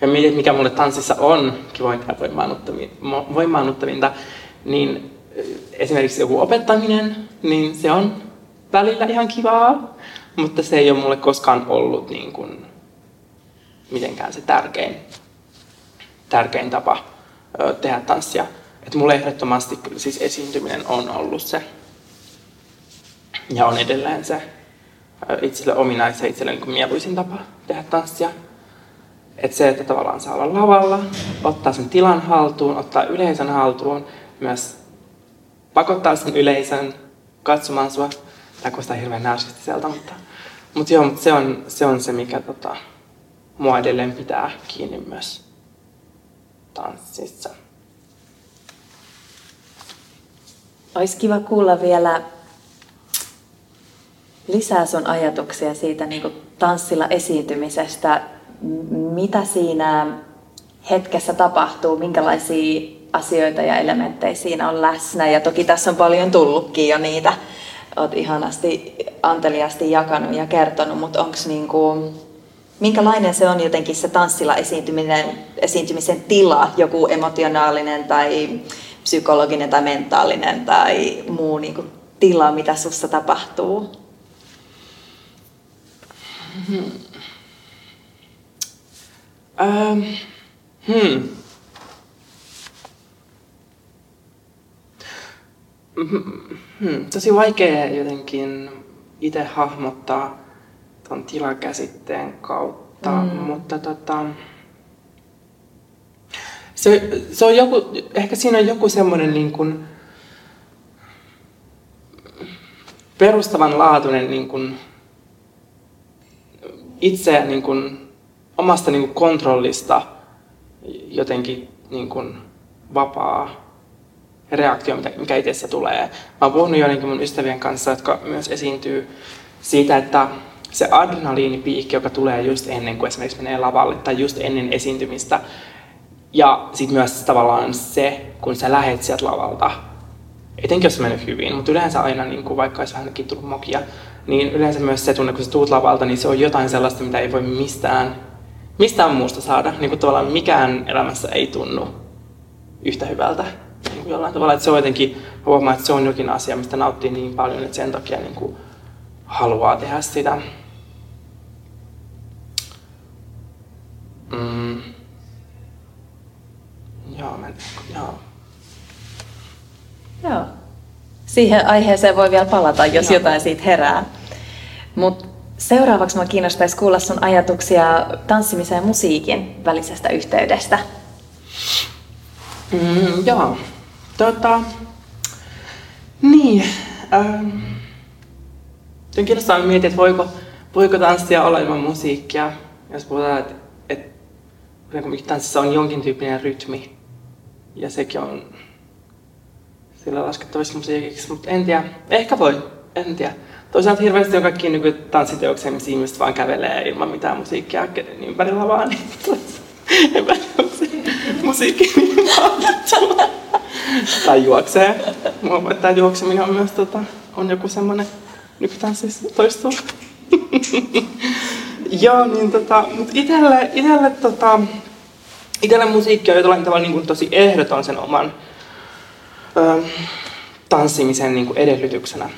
Ja mikä mulle tanssissa on kivointa ja voimaannuttavinta, niin esimerkiksi joku opettaminen, niin se on välillä ihan kivaa. mutta se ei ole mulle koskaan ollut niin kuin, mitenkään se tärkein, tärkein tapa tehdä tanssia. Että mulle ehdottomasti kyllä siis esiintyminen on ollut se ja on edelleen se itselle ominais ja itselle niin mieluisin tapa tehdä tanssia. Että se, että tavallaan saa olla lavalla, ottaa sen tilan haltuun, ottaa yleisön haltuun, myös pakottaa sen yleisön katsomaan sua. Tämä kuulostaa hirveän narsistiselta, mutta, mutta joo, mutta se on se, on se mikä tota, mua edelleen pitää kiinni myös tanssissa. Olisi kiva kuulla vielä lisää sun ajatuksia siitä niin tanssilla esiintymisestä. Mitä siinä hetkessä tapahtuu, minkälaisia asioita ja elementtejä siinä on läsnä. Ja toki tässä on paljon tullutkin jo niitä. Olet ihanasti anteliasti jakanut ja kertonut, mutta onko niin kuin, minkälainen se on jotenkin se tanssilla esiintyminen, esiintymisen tila, joku emotionaalinen tai psykologinen tai mentaalinen tai muu niin kuin tila, mitä sussa tapahtuu? Hmm. Um, hmm. Hmm. Tosi vaikea jotenkin itse hahmottaa tuon tilakäsitteen kautta, mm. mutta tota, se, se on joku, ehkä siinä on joku semmoinen niin kuin perustavanlaatuinen niin kuin itse niin kuin, omasta niin kuin kontrollista jotenkin niin kuin, vapaa reaktio, mikä itsessä tulee. Mä oon puhunut joidenkin mun ystävien kanssa, jotka myös esiintyy siitä, että se adrenaliinipiikki, joka tulee just ennen kuin esimerkiksi menee lavalle tai just ennen esiintymistä, ja sitten myös tavallaan se, kun sä lähet sieltä lavalta, etenkin jos se mennyt hyvin, mutta yleensä aina, niin kuin vaikka olisi vähänkin tullut mokia, niin yleensä myös se tunne, kun sä tuut lavalta, niin se on jotain sellaista, mitä ei voi mistään, mistään muusta saada. Niin kuin tavallaan mikään elämässä ei tunnu yhtä hyvältä niin kuin jollain tavalla. Että se on jotenkin, huomaa, että se on jokin asia, mistä nauttii niin paljon, että sen takia niin kuin haluaa tehdä sitä. Mm. Joo, mä, joo. Joo. Siihen aiheeseen voi vielä palata, jos joo. jotain siitä herää. Mutta seuraavaksi minua kiinnostaisi kuulla sun ajatuksia tanssimisen ja musiikin välisestä yhteydestä. Mm, joo. Tota, niin. Ähm, on kiinnostavaa miettiä, että voiko, voiko tanssia olla ilman musiikkia. Jos puhutaan, että, että tanssissa on jonkin tyyppinen rytmi. Ja sekin on sillä laskettavissa musiikiksi, mutta en tiedä. Ehkä voi, en tiedä. Toisaalta hirveästi on kaikki niin tanssiteoksia, missä ihmiset vaan kävelee ilman mitään musiikkia ympärillä vaan. Niin en musiikki niin tai juoksee. Mä että juokseminen on myös tota, on joku semmoinen nykytanssissa toistuu. Joo, niin tota, mut itelle, itelle, tota, itelle musiikki on jollain tavalla niin kuin tosi ehdoton sen oman tanssimisen niin kuin edellytyksenä.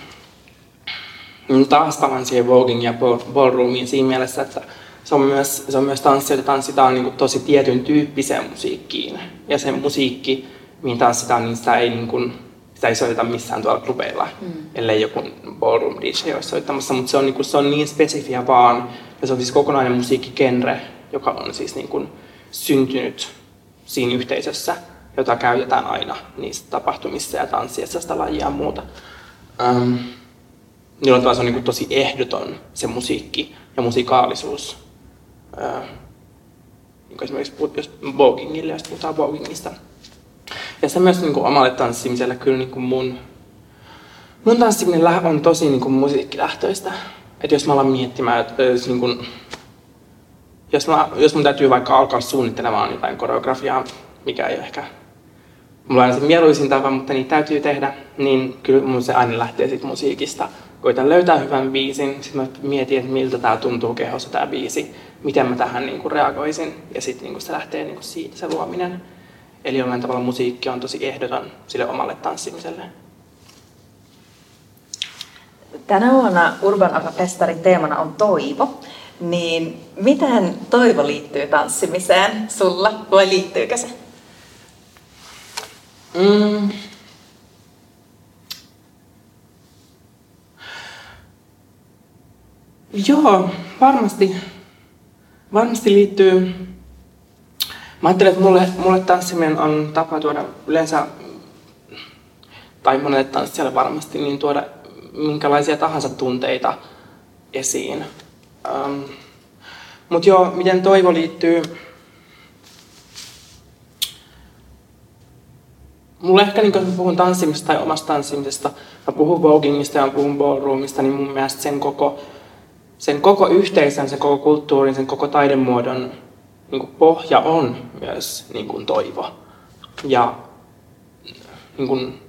Taas palaan siihen voging ja ballroomiin siinä mielessä, että se on myös, se on myös tanssi, jota tanssitaan niin kuin tosi tietyn tyyppiseen musiikkiin. Ja se musiikki, mihin tanssitaan, niin sitä ei, niin kuin, sitä ei soiteta missään tuolla klubeilla, mm. ellei joku ballroom DJ olisi soittamassa, mutta se on, niin kuin, se on niin spesifiä vaan, ja se on siis kokonainen musiikkigenre, joka on siis niin kuin syntynyt siinä yhteisössä, jota käytetään aina niissä tapahtumissa ja tanssiessa sitä lajia ja muuta. Um, niillä on se on niin tosi ehdoton se musiikki ja musikaalisuus. Uh, niin esimerkiksi jos vogingille, jos puhutaan vogingista, ja se myös niin kuin omalle tanssimiselle kyllä niin kuin mun, mun tanssiminen on tosi niin kuin musiikkilähtöistä. Että jos mä alan miettimään, että jos, niin kuin, jos, mä, jos mun täytyy vaikka alkaa suunnittelemaan jotain koreografiaa, mikä ei ole ehkä mulla on se mieluisin tapa, mutta niitä täytyy tehdä, niin kyllä mun se aina lähtee siitä musiikista. Koitan löytää hyvän biisin, sitten mä mietin, että miltä tää tuntuu kehossa tää biisi, miten mä tähän niin kuin reagoisin, ja sitten niin se lähtee niin kuin siitä se luominen. Eli jollain tavalla musiikki on tosi ehdoton sille omalle tanssimiselle. tänä vuonna Urban Festarin teemana on toivo. Niin miten toivo liittyy tanssimiseen sulla, vai liittyykö se? Mm. Joo, varmasti, varmasti liittyy. Mä ajattelen, että mulle, mulle tanssiminen on tapa tuoda yleensä, tai monelle tanssijalle varmasti, niin tuoda minkälaisia tahansa tunteita esiin. Um, Mutta joo, miten toivo liittyy Mulle ehkä, niin kun puhun tanssimisesta tai omasta tanssimisesta, mä puhun vogingista ja puhun ballroomista, niin mun mielestä sen koko, sen koko yhteisön, sen koko kulttuurin, sen koko taidemuodon niin pohja on myös niin toivo. Ja niin kuin,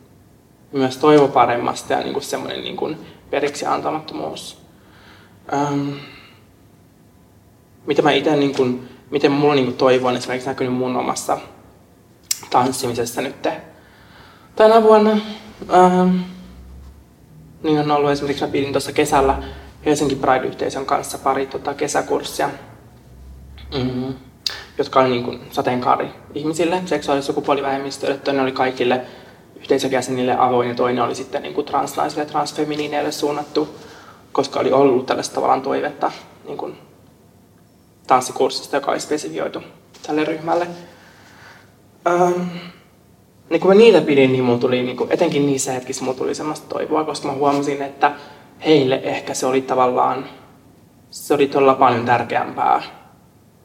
myös toivo paremmasta ja niin semmoinen niin periksi antamattomuus. Ähm, mitä mä itse, niin miten mulla niin toivo on esimerkiksi näkynyt mun omassa tanssimisessa nyt tänä vuonna. Ähm, niin on ollut esimerkiksi, mä pidin tuossa kesällä Helsinki Pride-yhteisön kanssa pari tota, kesäkurssia, mm-hmm, jotka oli niin kuin sateenkaari ihmisille, seksuaalis- ja sukupuolivähemmistöille. Toinen oli kaikille yhteisöjäsenille avoin ja toinen oli sitten niin kuin transnaisille ja transfeminiineille suunnattu, koska oli ollut tällaista tavallaan toivetta niin kuin tanssikurssista, joka oli spesifioitu tälle ryhmälle. Ähm, niin kun mä niitä pidin, niin mulla tuli, niin kuin, etenkin niissä hetkissä mulla tuli semmoista toivoa, koska mä huomasin, että heille ehkä se oli tavallaan, se oli todella paljon tärkeämpää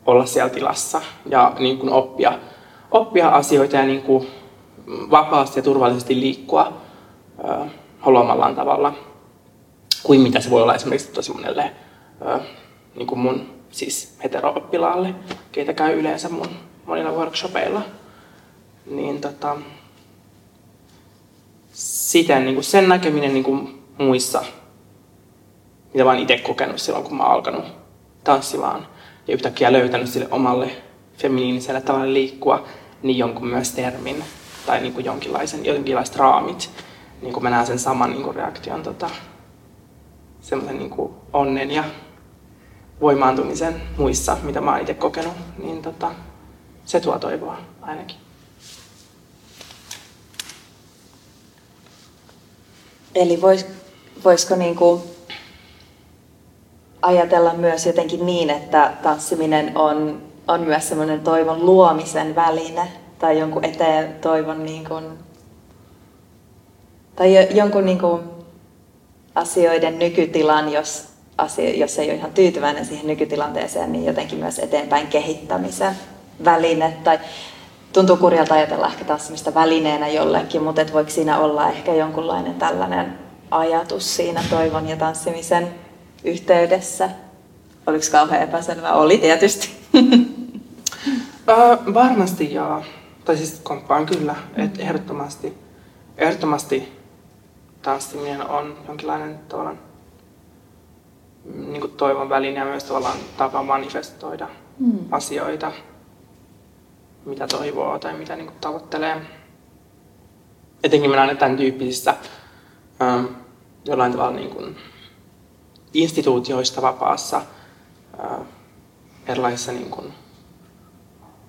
olla siellä tilassa ja niin kuin oppia, oppia asioita ja niin kuin vapaasti ja turvallisesti liikkua ö, haluamallaan tavalla, kuin mitä se voi olla esimerkiksi tosi monelle ö, niin kuin mun siis hetero-oppilaalle, keitä käy yleensä mun monilla workshopeilla. Niin tota, siten niin kuin sen näkeminen niin kuin muissa, mitä oon itse kokenut silloin, kun mä alkanut tanssimaan ja yhtäkkiä löytänyt sille omalle feminiiniselle tavalle liikkua, niin jonkun myös termin tai niin kuin jonkinlaisen, jonkinlaiset raamit, niin kuin mä näen sen saman niin kuin reaktion, tota, semmoisen niin kuin onnen ja voimaantumisen muissa, mitä mä oon itse kokenut, niin tota, se tuo toivoa ainakin. Eli vois, voisiko niin kuin ajatella myös jotenkin niin, että tanssiminen on, on myös semmoinen toivon luomisen väline tai jonkun eteen toivon niin kuin, tai jonkun niin kuin asioiden nykytilan, jos, asia, jos ei ole ihan tyytyväinen siihen nykytilanteeseen, niin jotenkin myös eteenpäin kehittämisen väline. Tai tuntuu kurjalta ajatella ehkä tanssimista välineenä jollekin, mutta et voiko siinä olla ehkä jonkunlainen tällainen ajatus siinä toivon ja tanssimisen yhteydessä? Oliko kauhean epäselvä? Oli tietysti. äh, varmasti joo. Tai siis komppaan kyllä, että ehdottomasti, ehdottomasti tanssiminen on jonkinlainen tavallaan niin toivon väline ja myös tavallaan tapa manifestoida mm. asioita, mitä toivoo tai mitä niin kuin tavoittelee. Etenkin mä näen tämän tyyppisissä ähm, jollain tavalla niin kuin instituutioista vapaassa äh, erilaisissa niin kuin,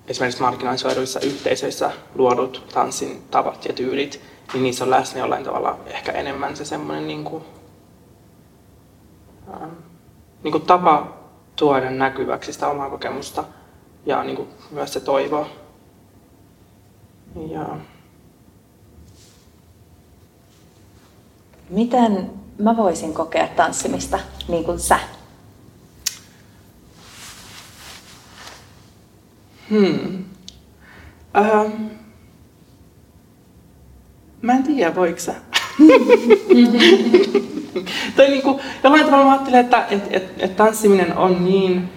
esimerkiksi marginalisoiduissa yhteisöissä luodut tanssin tavat ja tyylit, niin niissä on läsnä jollain tavalla ehkä enemmän se semmoinen niin kuin, äh, niin kuin tapa tuoda näkyväksi sitä omaa kokemusta ja niin kuin myös se toivo. Ja... Miten mä voisin kokea tanssimista niin kuin sä? Hmm. Uh, mä en tiedä, voiko sä. tai niinku, jollain tavalla mä ajattelen, että et, et, et tanssiminen on niin,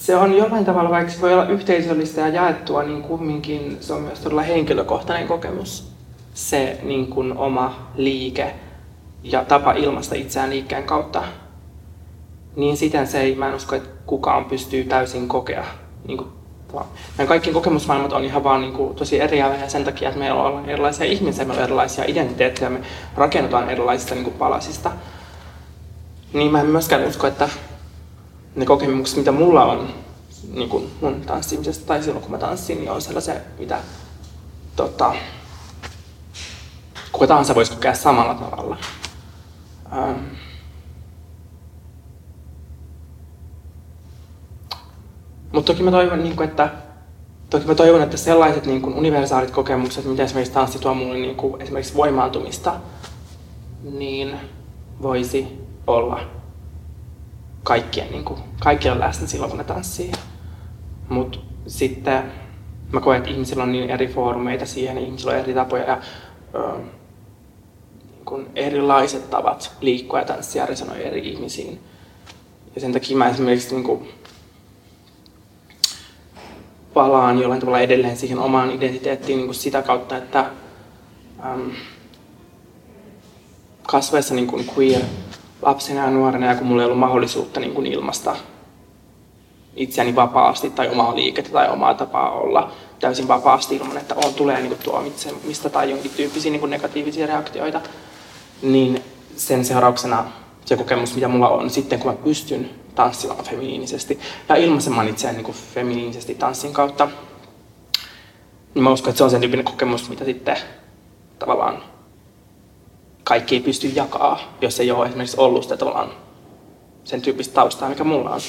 se on jollain tavalla, vaikka se voi olla yhteisöllistä ja jaettua, niin kumminkin se on myös todella henkilökohtainen kokemus. Se niin kuin oma liike ja tapa ilmasta itseään liikkeen kautta. Niin siten se ei, mä en usko, että kukaan pystyy täysin kokea niin kuin meidän kaikki kokemusmaailmat on ihan vaan niin kuin, tosi eriäviä sen takia, että meillä on erilaisia ihmisiä, meillä on erilaisia identiteettejä, me rakennutaan erilaisista niin kuin, palasista. niin mä en myöskään usko, että ne kokemukset, mitä mulla on niin kuin mun tanssimisesta tai silloin kun mä tanssin, niin on sellaisia, mitä tota, kuka tahansa voisi kokea samalla tavalla. Ähm. Mutta toki mä toivon, niin kuin, että Toki mä toivon, että sellaiset niin kuin universaalit kokemukset, mitä esimerkiksi tanssi tuo mulle niin kuin esimerkiksi voimaantumista, niin voisi olla kaikkien, niin kuin, kaikilla läsnä silloin, kun ne tanssii. Mutta sitten mä koen, että ihmisillä on niin eri foorumeita siihen, ihmisillä on eri tapoja ja ö, niin kuin erilaiset tavat liikkua ja tanssia resonoi eri ihmisiin. Ja sen takia mä esimerkiksi niin kuin, palaan jollain tavalla edelleen siihen omaan identiteettiin niin kuin sitä kautta, että äm, kasvaessa niin kuin queer lapsena ja nuorena ja kun mulla ei ollut mahdollisuutta niin kuin ilmasta itseäni vapaasti tai omaa liikettä tai omaa tapaa olla täysin vapaasti ilman, että on, tulee niin tuomitsemista tai jonkin tyyppisiä niin kuin negatiivisia reaktioita, niin sen seurauksena se kokemus, mitä mulla on sitten, kun mä pystyn tanssimaan feminiinisesti ja ilmaisemaan itseään niin kuin feminiinisesti tanssin kautta, niin mä uskon, että se on sen tyyppinen kokemus, mitä sitten tavallaan kaikki ei pysty jakaa, jos ei ole esimerkiksi ollut sitä tavallaan sen tyyppistä taustaa, mikä mulla on.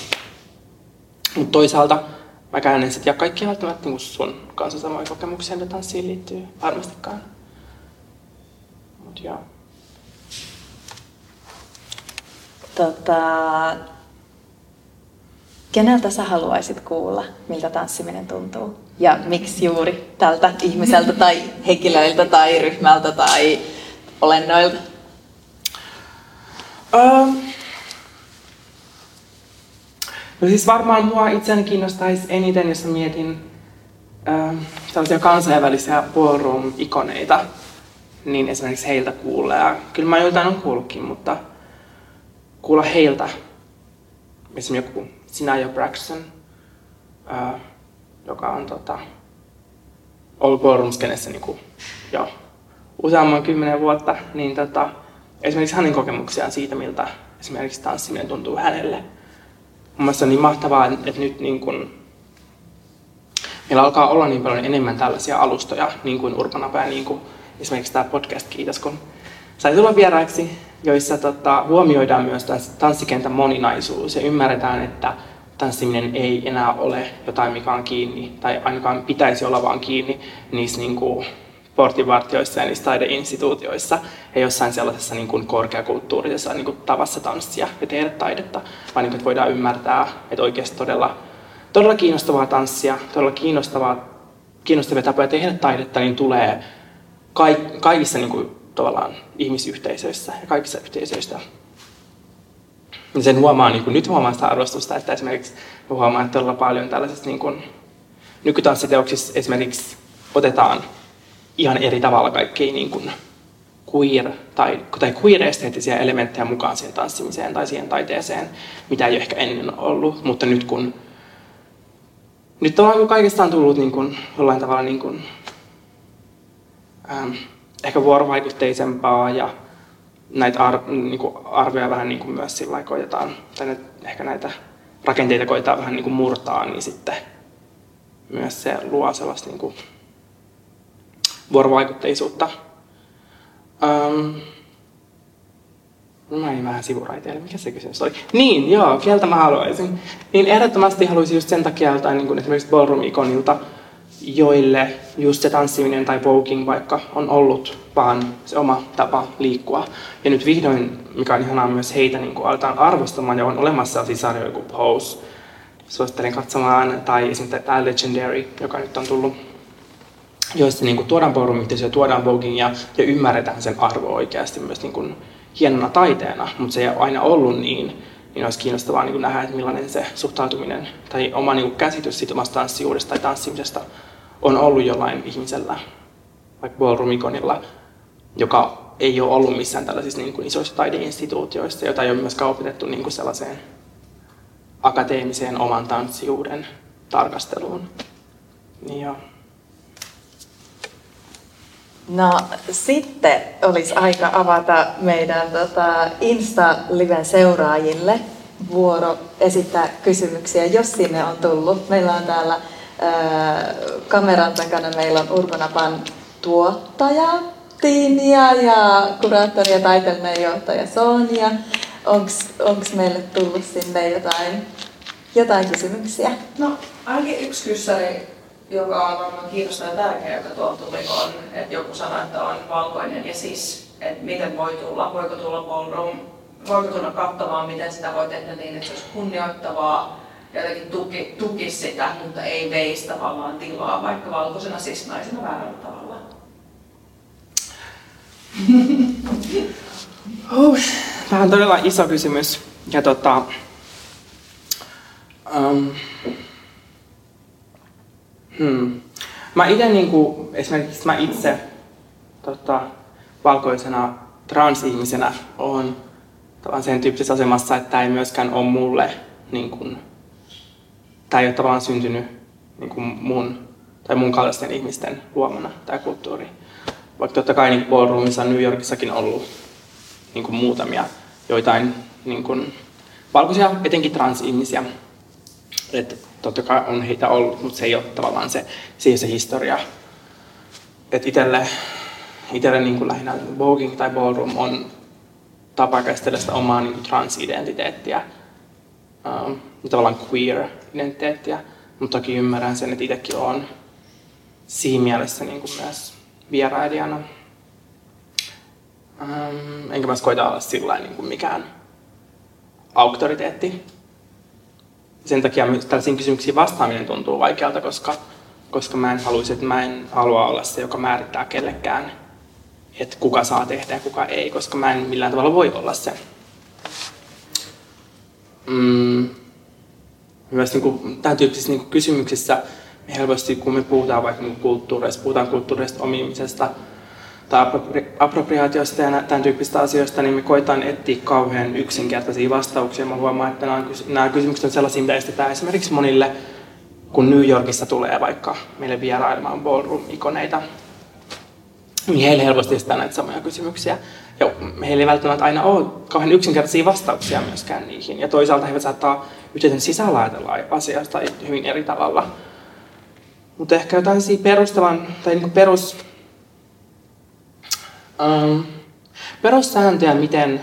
Mutta toisaalta mä en sitten ja kaikki välttämättä niin sun kanssa samoja kokemuksia, mitä tanssiin liittyy varmastikaan. Mut joo. Tota, keneltä sä haluaisit kuulla, miltä tanssiminen tuntuu? Ja miksi juuri tältä ihmiseltä tai henkilöiltä tai ryhmältä tai olennoilta? Um, no siis varmaan mua itseäni kiinnostaisi eniten, jos mietin um, sellaisia kansainvälisiä ballroom-ikoneita, niin esimerkiksi heiltä kuulee. Kyllä mä joitain on kuullutkin, mutta kuulla heiltä, esimerkiksi joku Sinaya Braxton, uh, joka on tota, ollut ballroom-skenessä niin kuin, jo useamman kymmenen vuotta, niin tota, esimerkiksi hänen kokemuksiaan siitä, miltä esimerkiksi tanssiminen tuntuu hänelle. Mun mielestä on niin mahtavaa, että nyt niin kun, meillä alkaa olla niin paljon enemmän tällaisia alustoja, niin kuin Urbanapa ja niin kuin esimerkiksi tämä podcast, kiitos kun sai tulla vieraiksi, joissa tota, huomioidaan myös tanssikentän moninaisuus ja ymmärretään, että tanssiminen ei enää ole jotain, mikä on kiinni, tai ainakaan pitäisi olla vaan kiinni niissä niin kuin, portinvartioissa ja niissä taideinstituutioissa ja jossain sellaisessa niin kuin korkeakulttuurisessa niin kuin tavassa tanssia ja tehdä taidetta, vaan niin kuin, että voidaan ymmärtää, että oikeasti todella, todella kiinnostavaa tanssia, todella kiinnostavaa, kiinnostavia tapoja tehdä taidetta, niin tulee kaikissa niin kuin, tavallaan ihmisyhteisöissä ja kaikissa yhteisöissä. Ja sen huomaa, niin kuin, nyt huomaa sitä arvostusta, että esimerkiksi huomaa, että todella paljon tällaisissa niin kuin, nykytanssiteoksissa esimerkiksi otetaan ihan eri tavalla kaikkia niin kuin queer tai, tai queer-esteettisiä elementtejä mukaan siihen tanssimiseen tai siihen taiteeseen, mitä ei ehkä ennen ollut. Mutta nyt kun nyt on kaikesta on tullut niin kuin, jollain tavalla niin kuin, ähm, ehkä vuorovaikutteisempaa ja näitä ar, niin kuin arvoja vähän niin kuin myös sillä koitetaan, tai ne, ehkä näitä rakenteita koitetaan vähän niin kuin murtaa, niin sitten myös se luo sellaista niin kuin vuorovaikutteisuutta. Um, Mä en vähän sivuraiteille, mikä se kysymys oli? Niin, joo, kieltä mä haluaisin. Niin ehdottomasti haluaisin just sen takia tai niin kuin esimerkiksi ballroom-ikonilta, joille just se tanssiminen tai voguing vaikka on ollut vaan se oma tapa liikkua. Ja nyt vihdoin, mikä on ihanaa myös heitä, niin kuin aletaan arvostamaan ja on olemassa sellaisia sarjoja kuin Pose. Suosittelen katsomaan, tai esimerkiksi tämä Legendary, joka nyt on tullut joissa niin kuin, tuodaan ja tuodaan voguingia ja ymmärretään sen arvo oikeasti myös niin kuin, hienona taiteena, mutta se ei ole aina ollut niin, niin olisi kiinnostavaa niin kuin nähdä, että millainen se suhtautuminen tai oma niin kuin, käsitys siitä omasta tanssijuudesta tai tanssimisesta on ollut jollain ihmisellä, vaikka ballroom-ikonilla, joka ei ole ollut missään tällaisissa niin kuin, isoissa taideinstituutioissa, jota ei ole myöskään opetettu niin kuin sellaiseen akateemiseen oman tanssijuuden tarkasteluun. Niin joo. No sitten olisi aika avata meidän tota, Insta-liven seuraajille vuoro esittää kysymyksiä, jos sinne on tullut. Meillä on täällä ää, kameran takana meillä on Urbanapan tuottaja Tiinia ja kuraattori ja taiteellinen johtaja Sonja. Onko meille tullut sinne jotain, jotain kysymyksiä? No ainakin yksi kyssäri joka on varmaan kiinnostava ja tärkeä, joka tuolta tuli, on, että joku sanoi, että on valkoinen ja siis, että miten voi tulla, voiko tulla ballroom, voiko tulla katsomaan, miten sitä voi tehdä niin, että se olisi kunnioittavaa ja jotenkin tuki, tukisi sitä, mutta ei veisi tavallaan tilaa, vaikka valkoisena siis naisena väärällä tavalla. Huh. Tämä on todella iso kysymys. Ja tota, um, Hmm. Mä itse niinku, esimerkiksi mä itse tota, valkoisena transihmisenä on tavallaan sen tyyppisessä asemassa, että tämä ei myöskään ole mulle, niin kuin, tämä ei ole tavallaan syntynyt niin kuin mun tai mun kaltaisten ihmisten luomana tämä kulttuuri. Vaikka totta kai niin ballroomissa New Yorkissakin ollut niin kuin muutamia joitain niin kuin, valkoisia, etenkin transihmisiä. Että totta kai on heitä ollut, mutta se ei ole tavallaan se, ei se historia. Että itselle, itselle niin kuin lähinnä voguing tai ballroom on tapa käsitellä sitä omaa niin kuin transidentiteettiä, um, tavallaan queer-identiteettiä, mutta toki ymmärrän sen, että itsekin on siinä mielessä niin kuin myös vierailijana. Um, enkä myös koita olla sillä niin kuin mikään auktoriteetti sen takia myös tällaisiin kysymyksiin vastaaminen tuntuu vaikealta, koska, koska mä en haluaisi, että mä en halua olla se, joka määrittää kellekään, että kuka saa tehdä ja kuka ei, koska mä en millään tavalla voi olla se. Mm. Myös niin kuin, tämän tyyppisissä niin kysymyksissä me helposti, kun me puhutaan vaikka niin kulttuureista, puhutaan kulttuureista omimisesta, tai appropriaatiosta ja tämän tyyppistä asioista, niin me koitaan etsiä kauhean yksinkertaisia vastauksia. Mä huomaan, että nämä, nämä kysymykset on sellaisia, mitä estetään esimerkiksi monille, kun New Yorkissa tulee vaikka meille vierailemaan ballroom-ikoneita, niin heille helposti estetään näitä samoja kysymyksiä. Ja heillä ei välttämättä aina ole kauhean yksinkertaisia vastauksia myöskään niihin. Ja toisaalta he saattaa yhteisön sisällä ajatella asiasta hyvin eri tavalla. Mutta ehkä jotain perustavan tai niin perus Um, perussääntöjä, miten,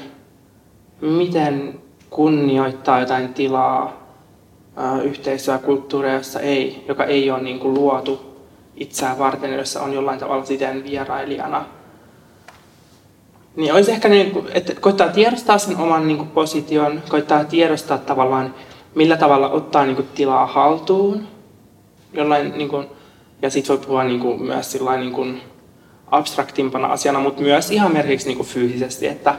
miten kunnioittaa jotain tilaa, uh, yhteisöä, kulttuuria, jossa ei, joka ei ole niin kuin, luotu itseään varten, jossa on jollain tavalla siten vierailijana. Niin olisi ehkä, niin kuin, että koittaa tiedostaa sen oman niin kuin, position, koittaa tiedostaa tavallaan, millä tavalla ottaa niin kuin, tilaa haltuun. Jollain, niin kuin, ja sitten voi puhua niin kuin, myös sillain, niin kuin, abstraktimpana asiana, mutta myös ihan merkiksi niin kuin fyysisesti, että,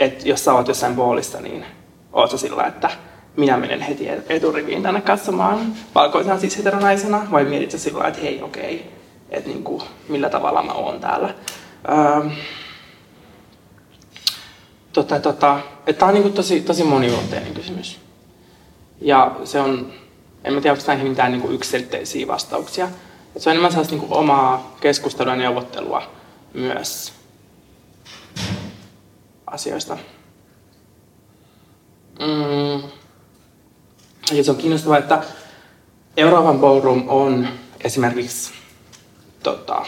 että jos sä oot jossain boolissa, niin oot sä sillä, että minä menen heti eturiviin tänne katsomaan valkoisena siis heteronaisena, vai mietit sä sillä että hei okei, okay, että niin kuin, millä tavalla mä oon täällä. Öö, tota, tota, tää on niin kuin tosi, tosi moniulotteinen kysymys. Ja se on, en mä tiedä, onko näihin mitään niin yksiselitteisiä vastauksia. Se on enemmän sellaista niin kuin omaa keskustelua ja neuvottelua myös asioista. Mm. Ja se on kiinnostavaa, että Euroopan ballroom on esimerkiksi tota,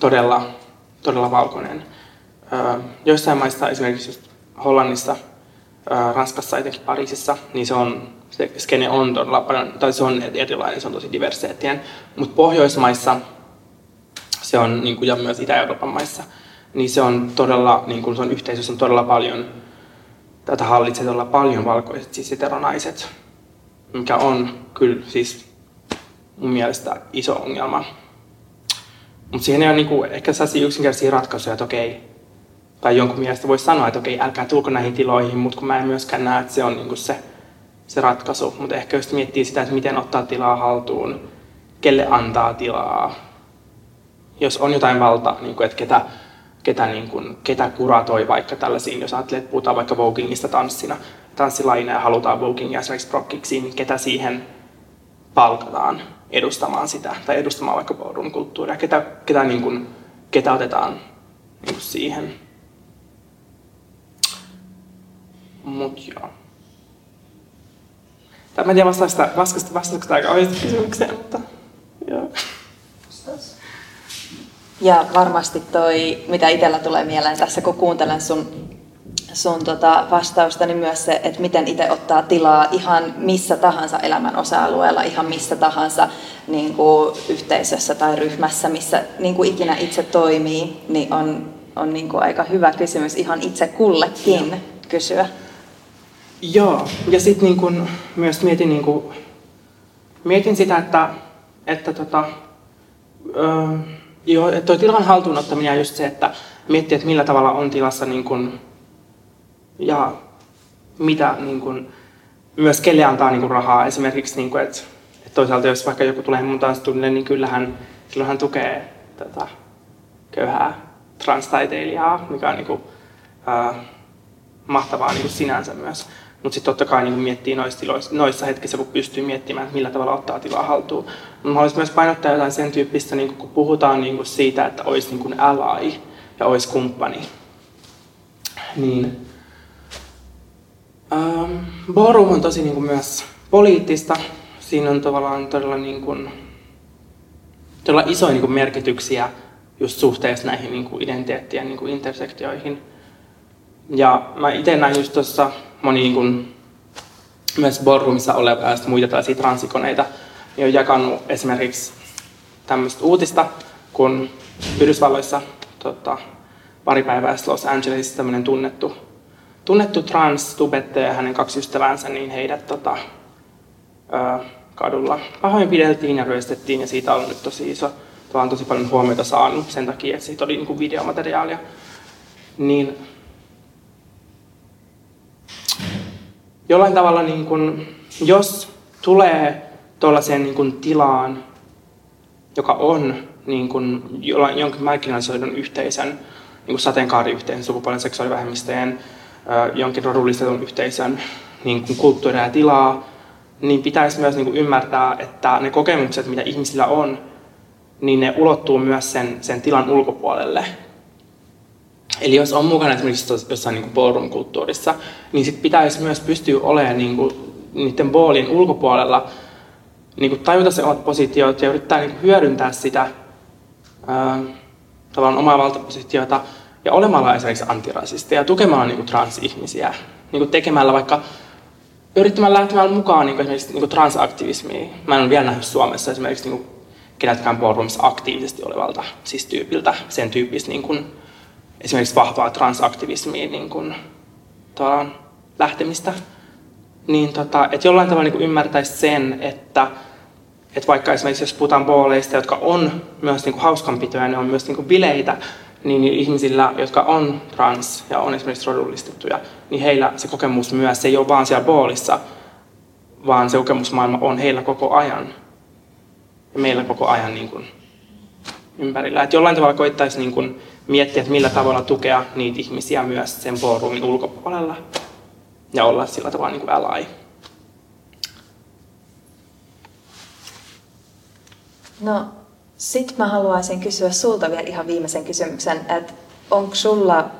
todella, todella valkoinen. Ö, joissain maissa, esimerkiksi Hollannissa, ö, Ranskassa, etenkin Pariisissa, niin se on se skene on todella paljon, tai se on erilainen, se on tosi diverseettien. Mutta Pohjoismaissa se on, niin kuin, ja myös Itä-Euroopan maissa, niin se on todella, niin kuin, se on yhteisössä on todella paljon, tätä hallitsee todella paljon valkoiset siis heteronaiset, mikä on kyllä siis mun mielestä iso ongelma. Mutta siihen ei ole niinku, ehkä sellaisia yksinkertaisia ratkaisuja, että okei, tai jonkun mielestä voisi sanoa, että okei, älkää tulko näihin tiloihin, mutta kun mä en myöskään näe, että se on niinku se se ratkaisu, mutta ehkä just miettii sitä, että miten ottaa tilaa haltuun, kelle antaa tilaa. Jos on jotain valta, niin kuin, että ketä, ketä, niin kuin, ketä kuratoi vaikka tällaisiin, jos ajattelee, että puhutaan vaikka vogingista tanssina, tanssilaina ja halutaan vogingia esimerkiksi prokkiksi, niin ketä siihen palkataan edustamaan sitä, tai edustamaan vaikka ballroom-kulttuuria, ketä, ketä niin kuin, ketä otetaan niin kuin siihen. Mut joo. Tai mä en tiedä vastaako vastaako, vastaako tämä aika oikeasti kysymykseen, mutta joo. Ja varmasti toi, mitä itsellä tulee mieleen tässä, kun kuuntelen sun, sun tota vastausta, niin myös se, että miten itse ottaa tilaa ihan missä tahansa elämän osa-alueella, ihan missä tahansa niin kuin yhteisössä tai ryhmässä, missä niin kuin ikinä itse toimii, niin on, on niin kuin aika hyvä kysymys ihan itse kullekin kysyä. Joo, ja sitten niin kun myös mietin, niin kun, mietin sitä, että, että tota, öö, joo, toi tilan haltuunottaminen ja just se, että miettii, että millä tavalla on tilassa niin kun, ja mitä niin kun, myös kelle antaa niin kun, rahaa. Esimerkiksi, niin kun, että, että toisaalta jos vaikka joku tulee mun taas tunnille, niin kyllähän silloin hän tukee tota, köyhää transtaiteilijaa, mikä on niin kun, öö, mahtavaa niin sinänsä myös. Mutta sitten totta kai niin miettii noissa, tiloissa, noissa hetkissä, kun pystyy miettimään, että millä tavalla ottaa tilaa haltuun. Mä haluaisin myös painottaa jotain sen tyyppistä, niin kun puhutaan niin siitä, että olisi niin ally ja olisi kumppani. Niin, ähm, Borum on tosi niin myös poliittista. Siinä on tavallaan todella, niin kuin, todella isoja niin merkityksiä just suhteessa näihin niin identiteettien niin intersektioihin. Ja mä itse näin just tuossa moni niin kuin, myös ballroomissa oleva ja muita tällaisia transikoneita, niin on jakanut esimerkiksi tämmöistä uutista, kun Yhdysvalloissa tota, pari päivää Los Angelesissa tämmöinen tunnettu, tunnettu trans-tubettaja ja hänen kaksi ystäväänsä, niin heidät tota, ö, kadulla pahoinpideltiin ja ryöstettiin ja siitä on nyt tosi iso, on tosi paljon huomiota saanut sen takia, että siitä oli niin kuin videomateriaalia. Niin jollain tavalla, niin kuin, jos tulee tuollaiseen niin kuin, tilaan, joka on niin kuin, jonkin marginalisoidun yhteisön, niin kuin sateenkaariyhteisön, sukupuolen seksuaalivähemmistöjen, jonkin rodullistetun yhteisön niin kuin kulttuuria ja tilaa, niin pitäisi myös niin kuin ymmärtää, että ne kokemukset, mitä ihmisillä on, niin ne ulottuu myös sen, sen tilan ulkopuolelle. Eli jos on mukana esimerkiksi jossain niin ballroom-kulttuurissa, niin sit pitäisi myös pystyä olemaan niin kuin, niiden ballin ulkopuolella, niin kuin tajuta se omat positiot ja yrittää niin kuin, hyödyntää sitä ää, tavallaan omaa valtapositiota ja olemalla esimerkiksi antirasisti ja tukemalla niin kuin, transihmisiä, niin kuin tekemällä vaikka yrittämällä lähtemään mukaan niin kuin, esimerkiksi niin kuin transaktivismiin. Mä en ole vielä nähnyt Suomessa esimerkiksi niin kuin, keneltäkään ballroomissa aktiivisesti olevalta siis tyypiltä sen tyyppistä niin kuin, esimerkiksi vahvaa transaktivismiin niin kuin, lähtemistä, niin tota, että jollain tavalla niin ymmärtäisi sen, että, että vaikka esimerkiksi jos puhutaan booleista, jotka on myös niin kuin hauskanpitoja, ne on myös niin kuin bileitä, niin ihmisillä, jotka on trans ja on esimerkiksi rodullistettuja, niin heillä se kokemus myös, se ei ole vaan siellä boolissa, vaan se kokemusmaailma on heillä koko ajan. Ja meillä koko ajan niin kuin, ympärillä. Että jollain tavalla koittaisi niin kuin, miettiä, että millä tavalla tukea niitä ihmisiä myös sen foorumin ulkopuolella ja olla sillä tavalla niin kuin ally. No, sit mä haluaisin kysyä sulta vielä ihan viimeisen kysymyksen, että onko sulla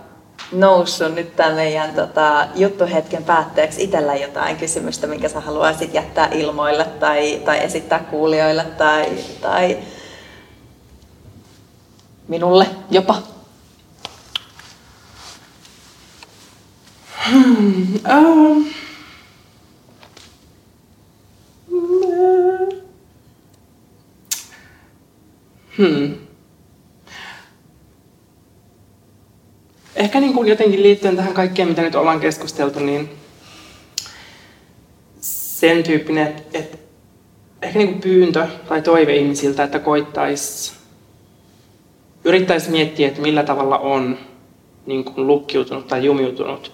noussut nyt tämän meidän tota, juttuhetken päätteeksi itsellä jotain kysymystä, minkä sä haluaisit jättää ilmoille tai, tai esittää kuulijoille tai, tai minulle jopa? Hmm, um, hmm. Ehkä niin kuin jotenkin liittyen tähän kaikkeen, mitä nyt ollaan keskusteltu, niin sen tyyppinen, että, että ehkä niin kuin pyyntö tai toive ihmisiltä, että koittaisi, yrittäisi miettiä, että millä tavalla on niin kuin lukkiutunut tai jumiutunut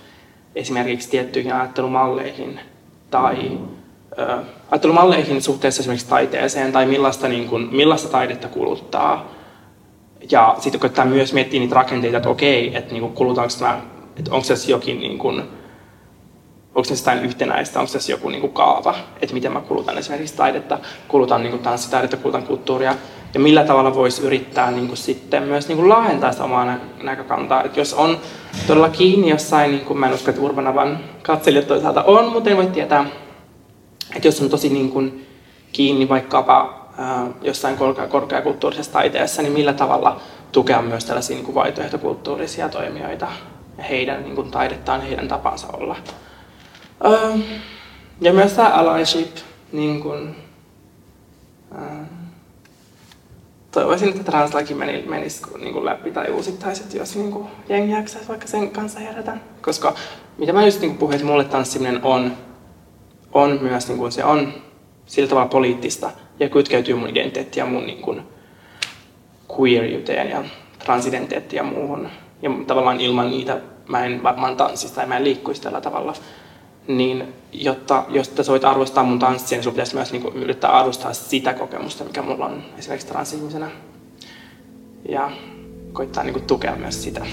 esimerkiksi tiettyihin ajattelumalleihin tai ö, ajattelumalleihin suhteessa esimerkiksi taiteeseen tai millaista, niin kuin, millaista taidetta kuluttaa. Ja sitten koittaa myös miettiä niitä rakenteita, että okei, että niin kuin, kulutaanko mä, että onko tässä jokin niin kuin, onko tässä jotain yhtenäistä, onko tässä joku niin kuin kaava, että miten mä kulutan esimerkiksi taidetta, kulutan niin kuin tanssitaidetta, kulutan kulttuuria. ja millä tavalla voisi yrittää niin kuin sitten myös niin kuin laajentaa sitä omaa nä- näkökantaa. Et jos on todella kiinni jossain, niin kuin mä en usko, että Urbanavan katselijat toisaalta on, mutta en voi tietää, että jos on tosi niin kuin kiinni vaikkapa ää, jossain korkea, korkeakulttuurisessa taiteessa, niin millä tavalla tukea myös tällaisia niin kuin vaihtoehtokulttuurisia toimijoita ja heidän niin kuin taidettaan, heidän tapansa olla. Öö, ja myös tämä allyship, niin kuin, ää, toivoisin, että translaki menisi, menisi niin kuin läpi tai uusittaisi, jos niin kuin jengi jaksaisi vaikka sen kanssa herätä. Koska mitä mä just niin kuin puhuin, että mulle tanssiminen on, on myös, niin kuin se on sillä tavalla poliittista ja kytkeytyy mun identiteettiin ja mun niin kuin queeriyteen ja transidentiteettiin ja muuhun. Ja tavallaan ilman niitä mä en varmaan tanssisi tai mä en liikkuisi tällä tavalla. Niin jotta, jos sä voit arvostaa mun tanssia, niin sun pitäisi myös niinku yrittää arvostaa sitä kokemusta, mikä mulla on esimerkiksi transihmisenä. Ja koittaa niinku tukea myös sitä.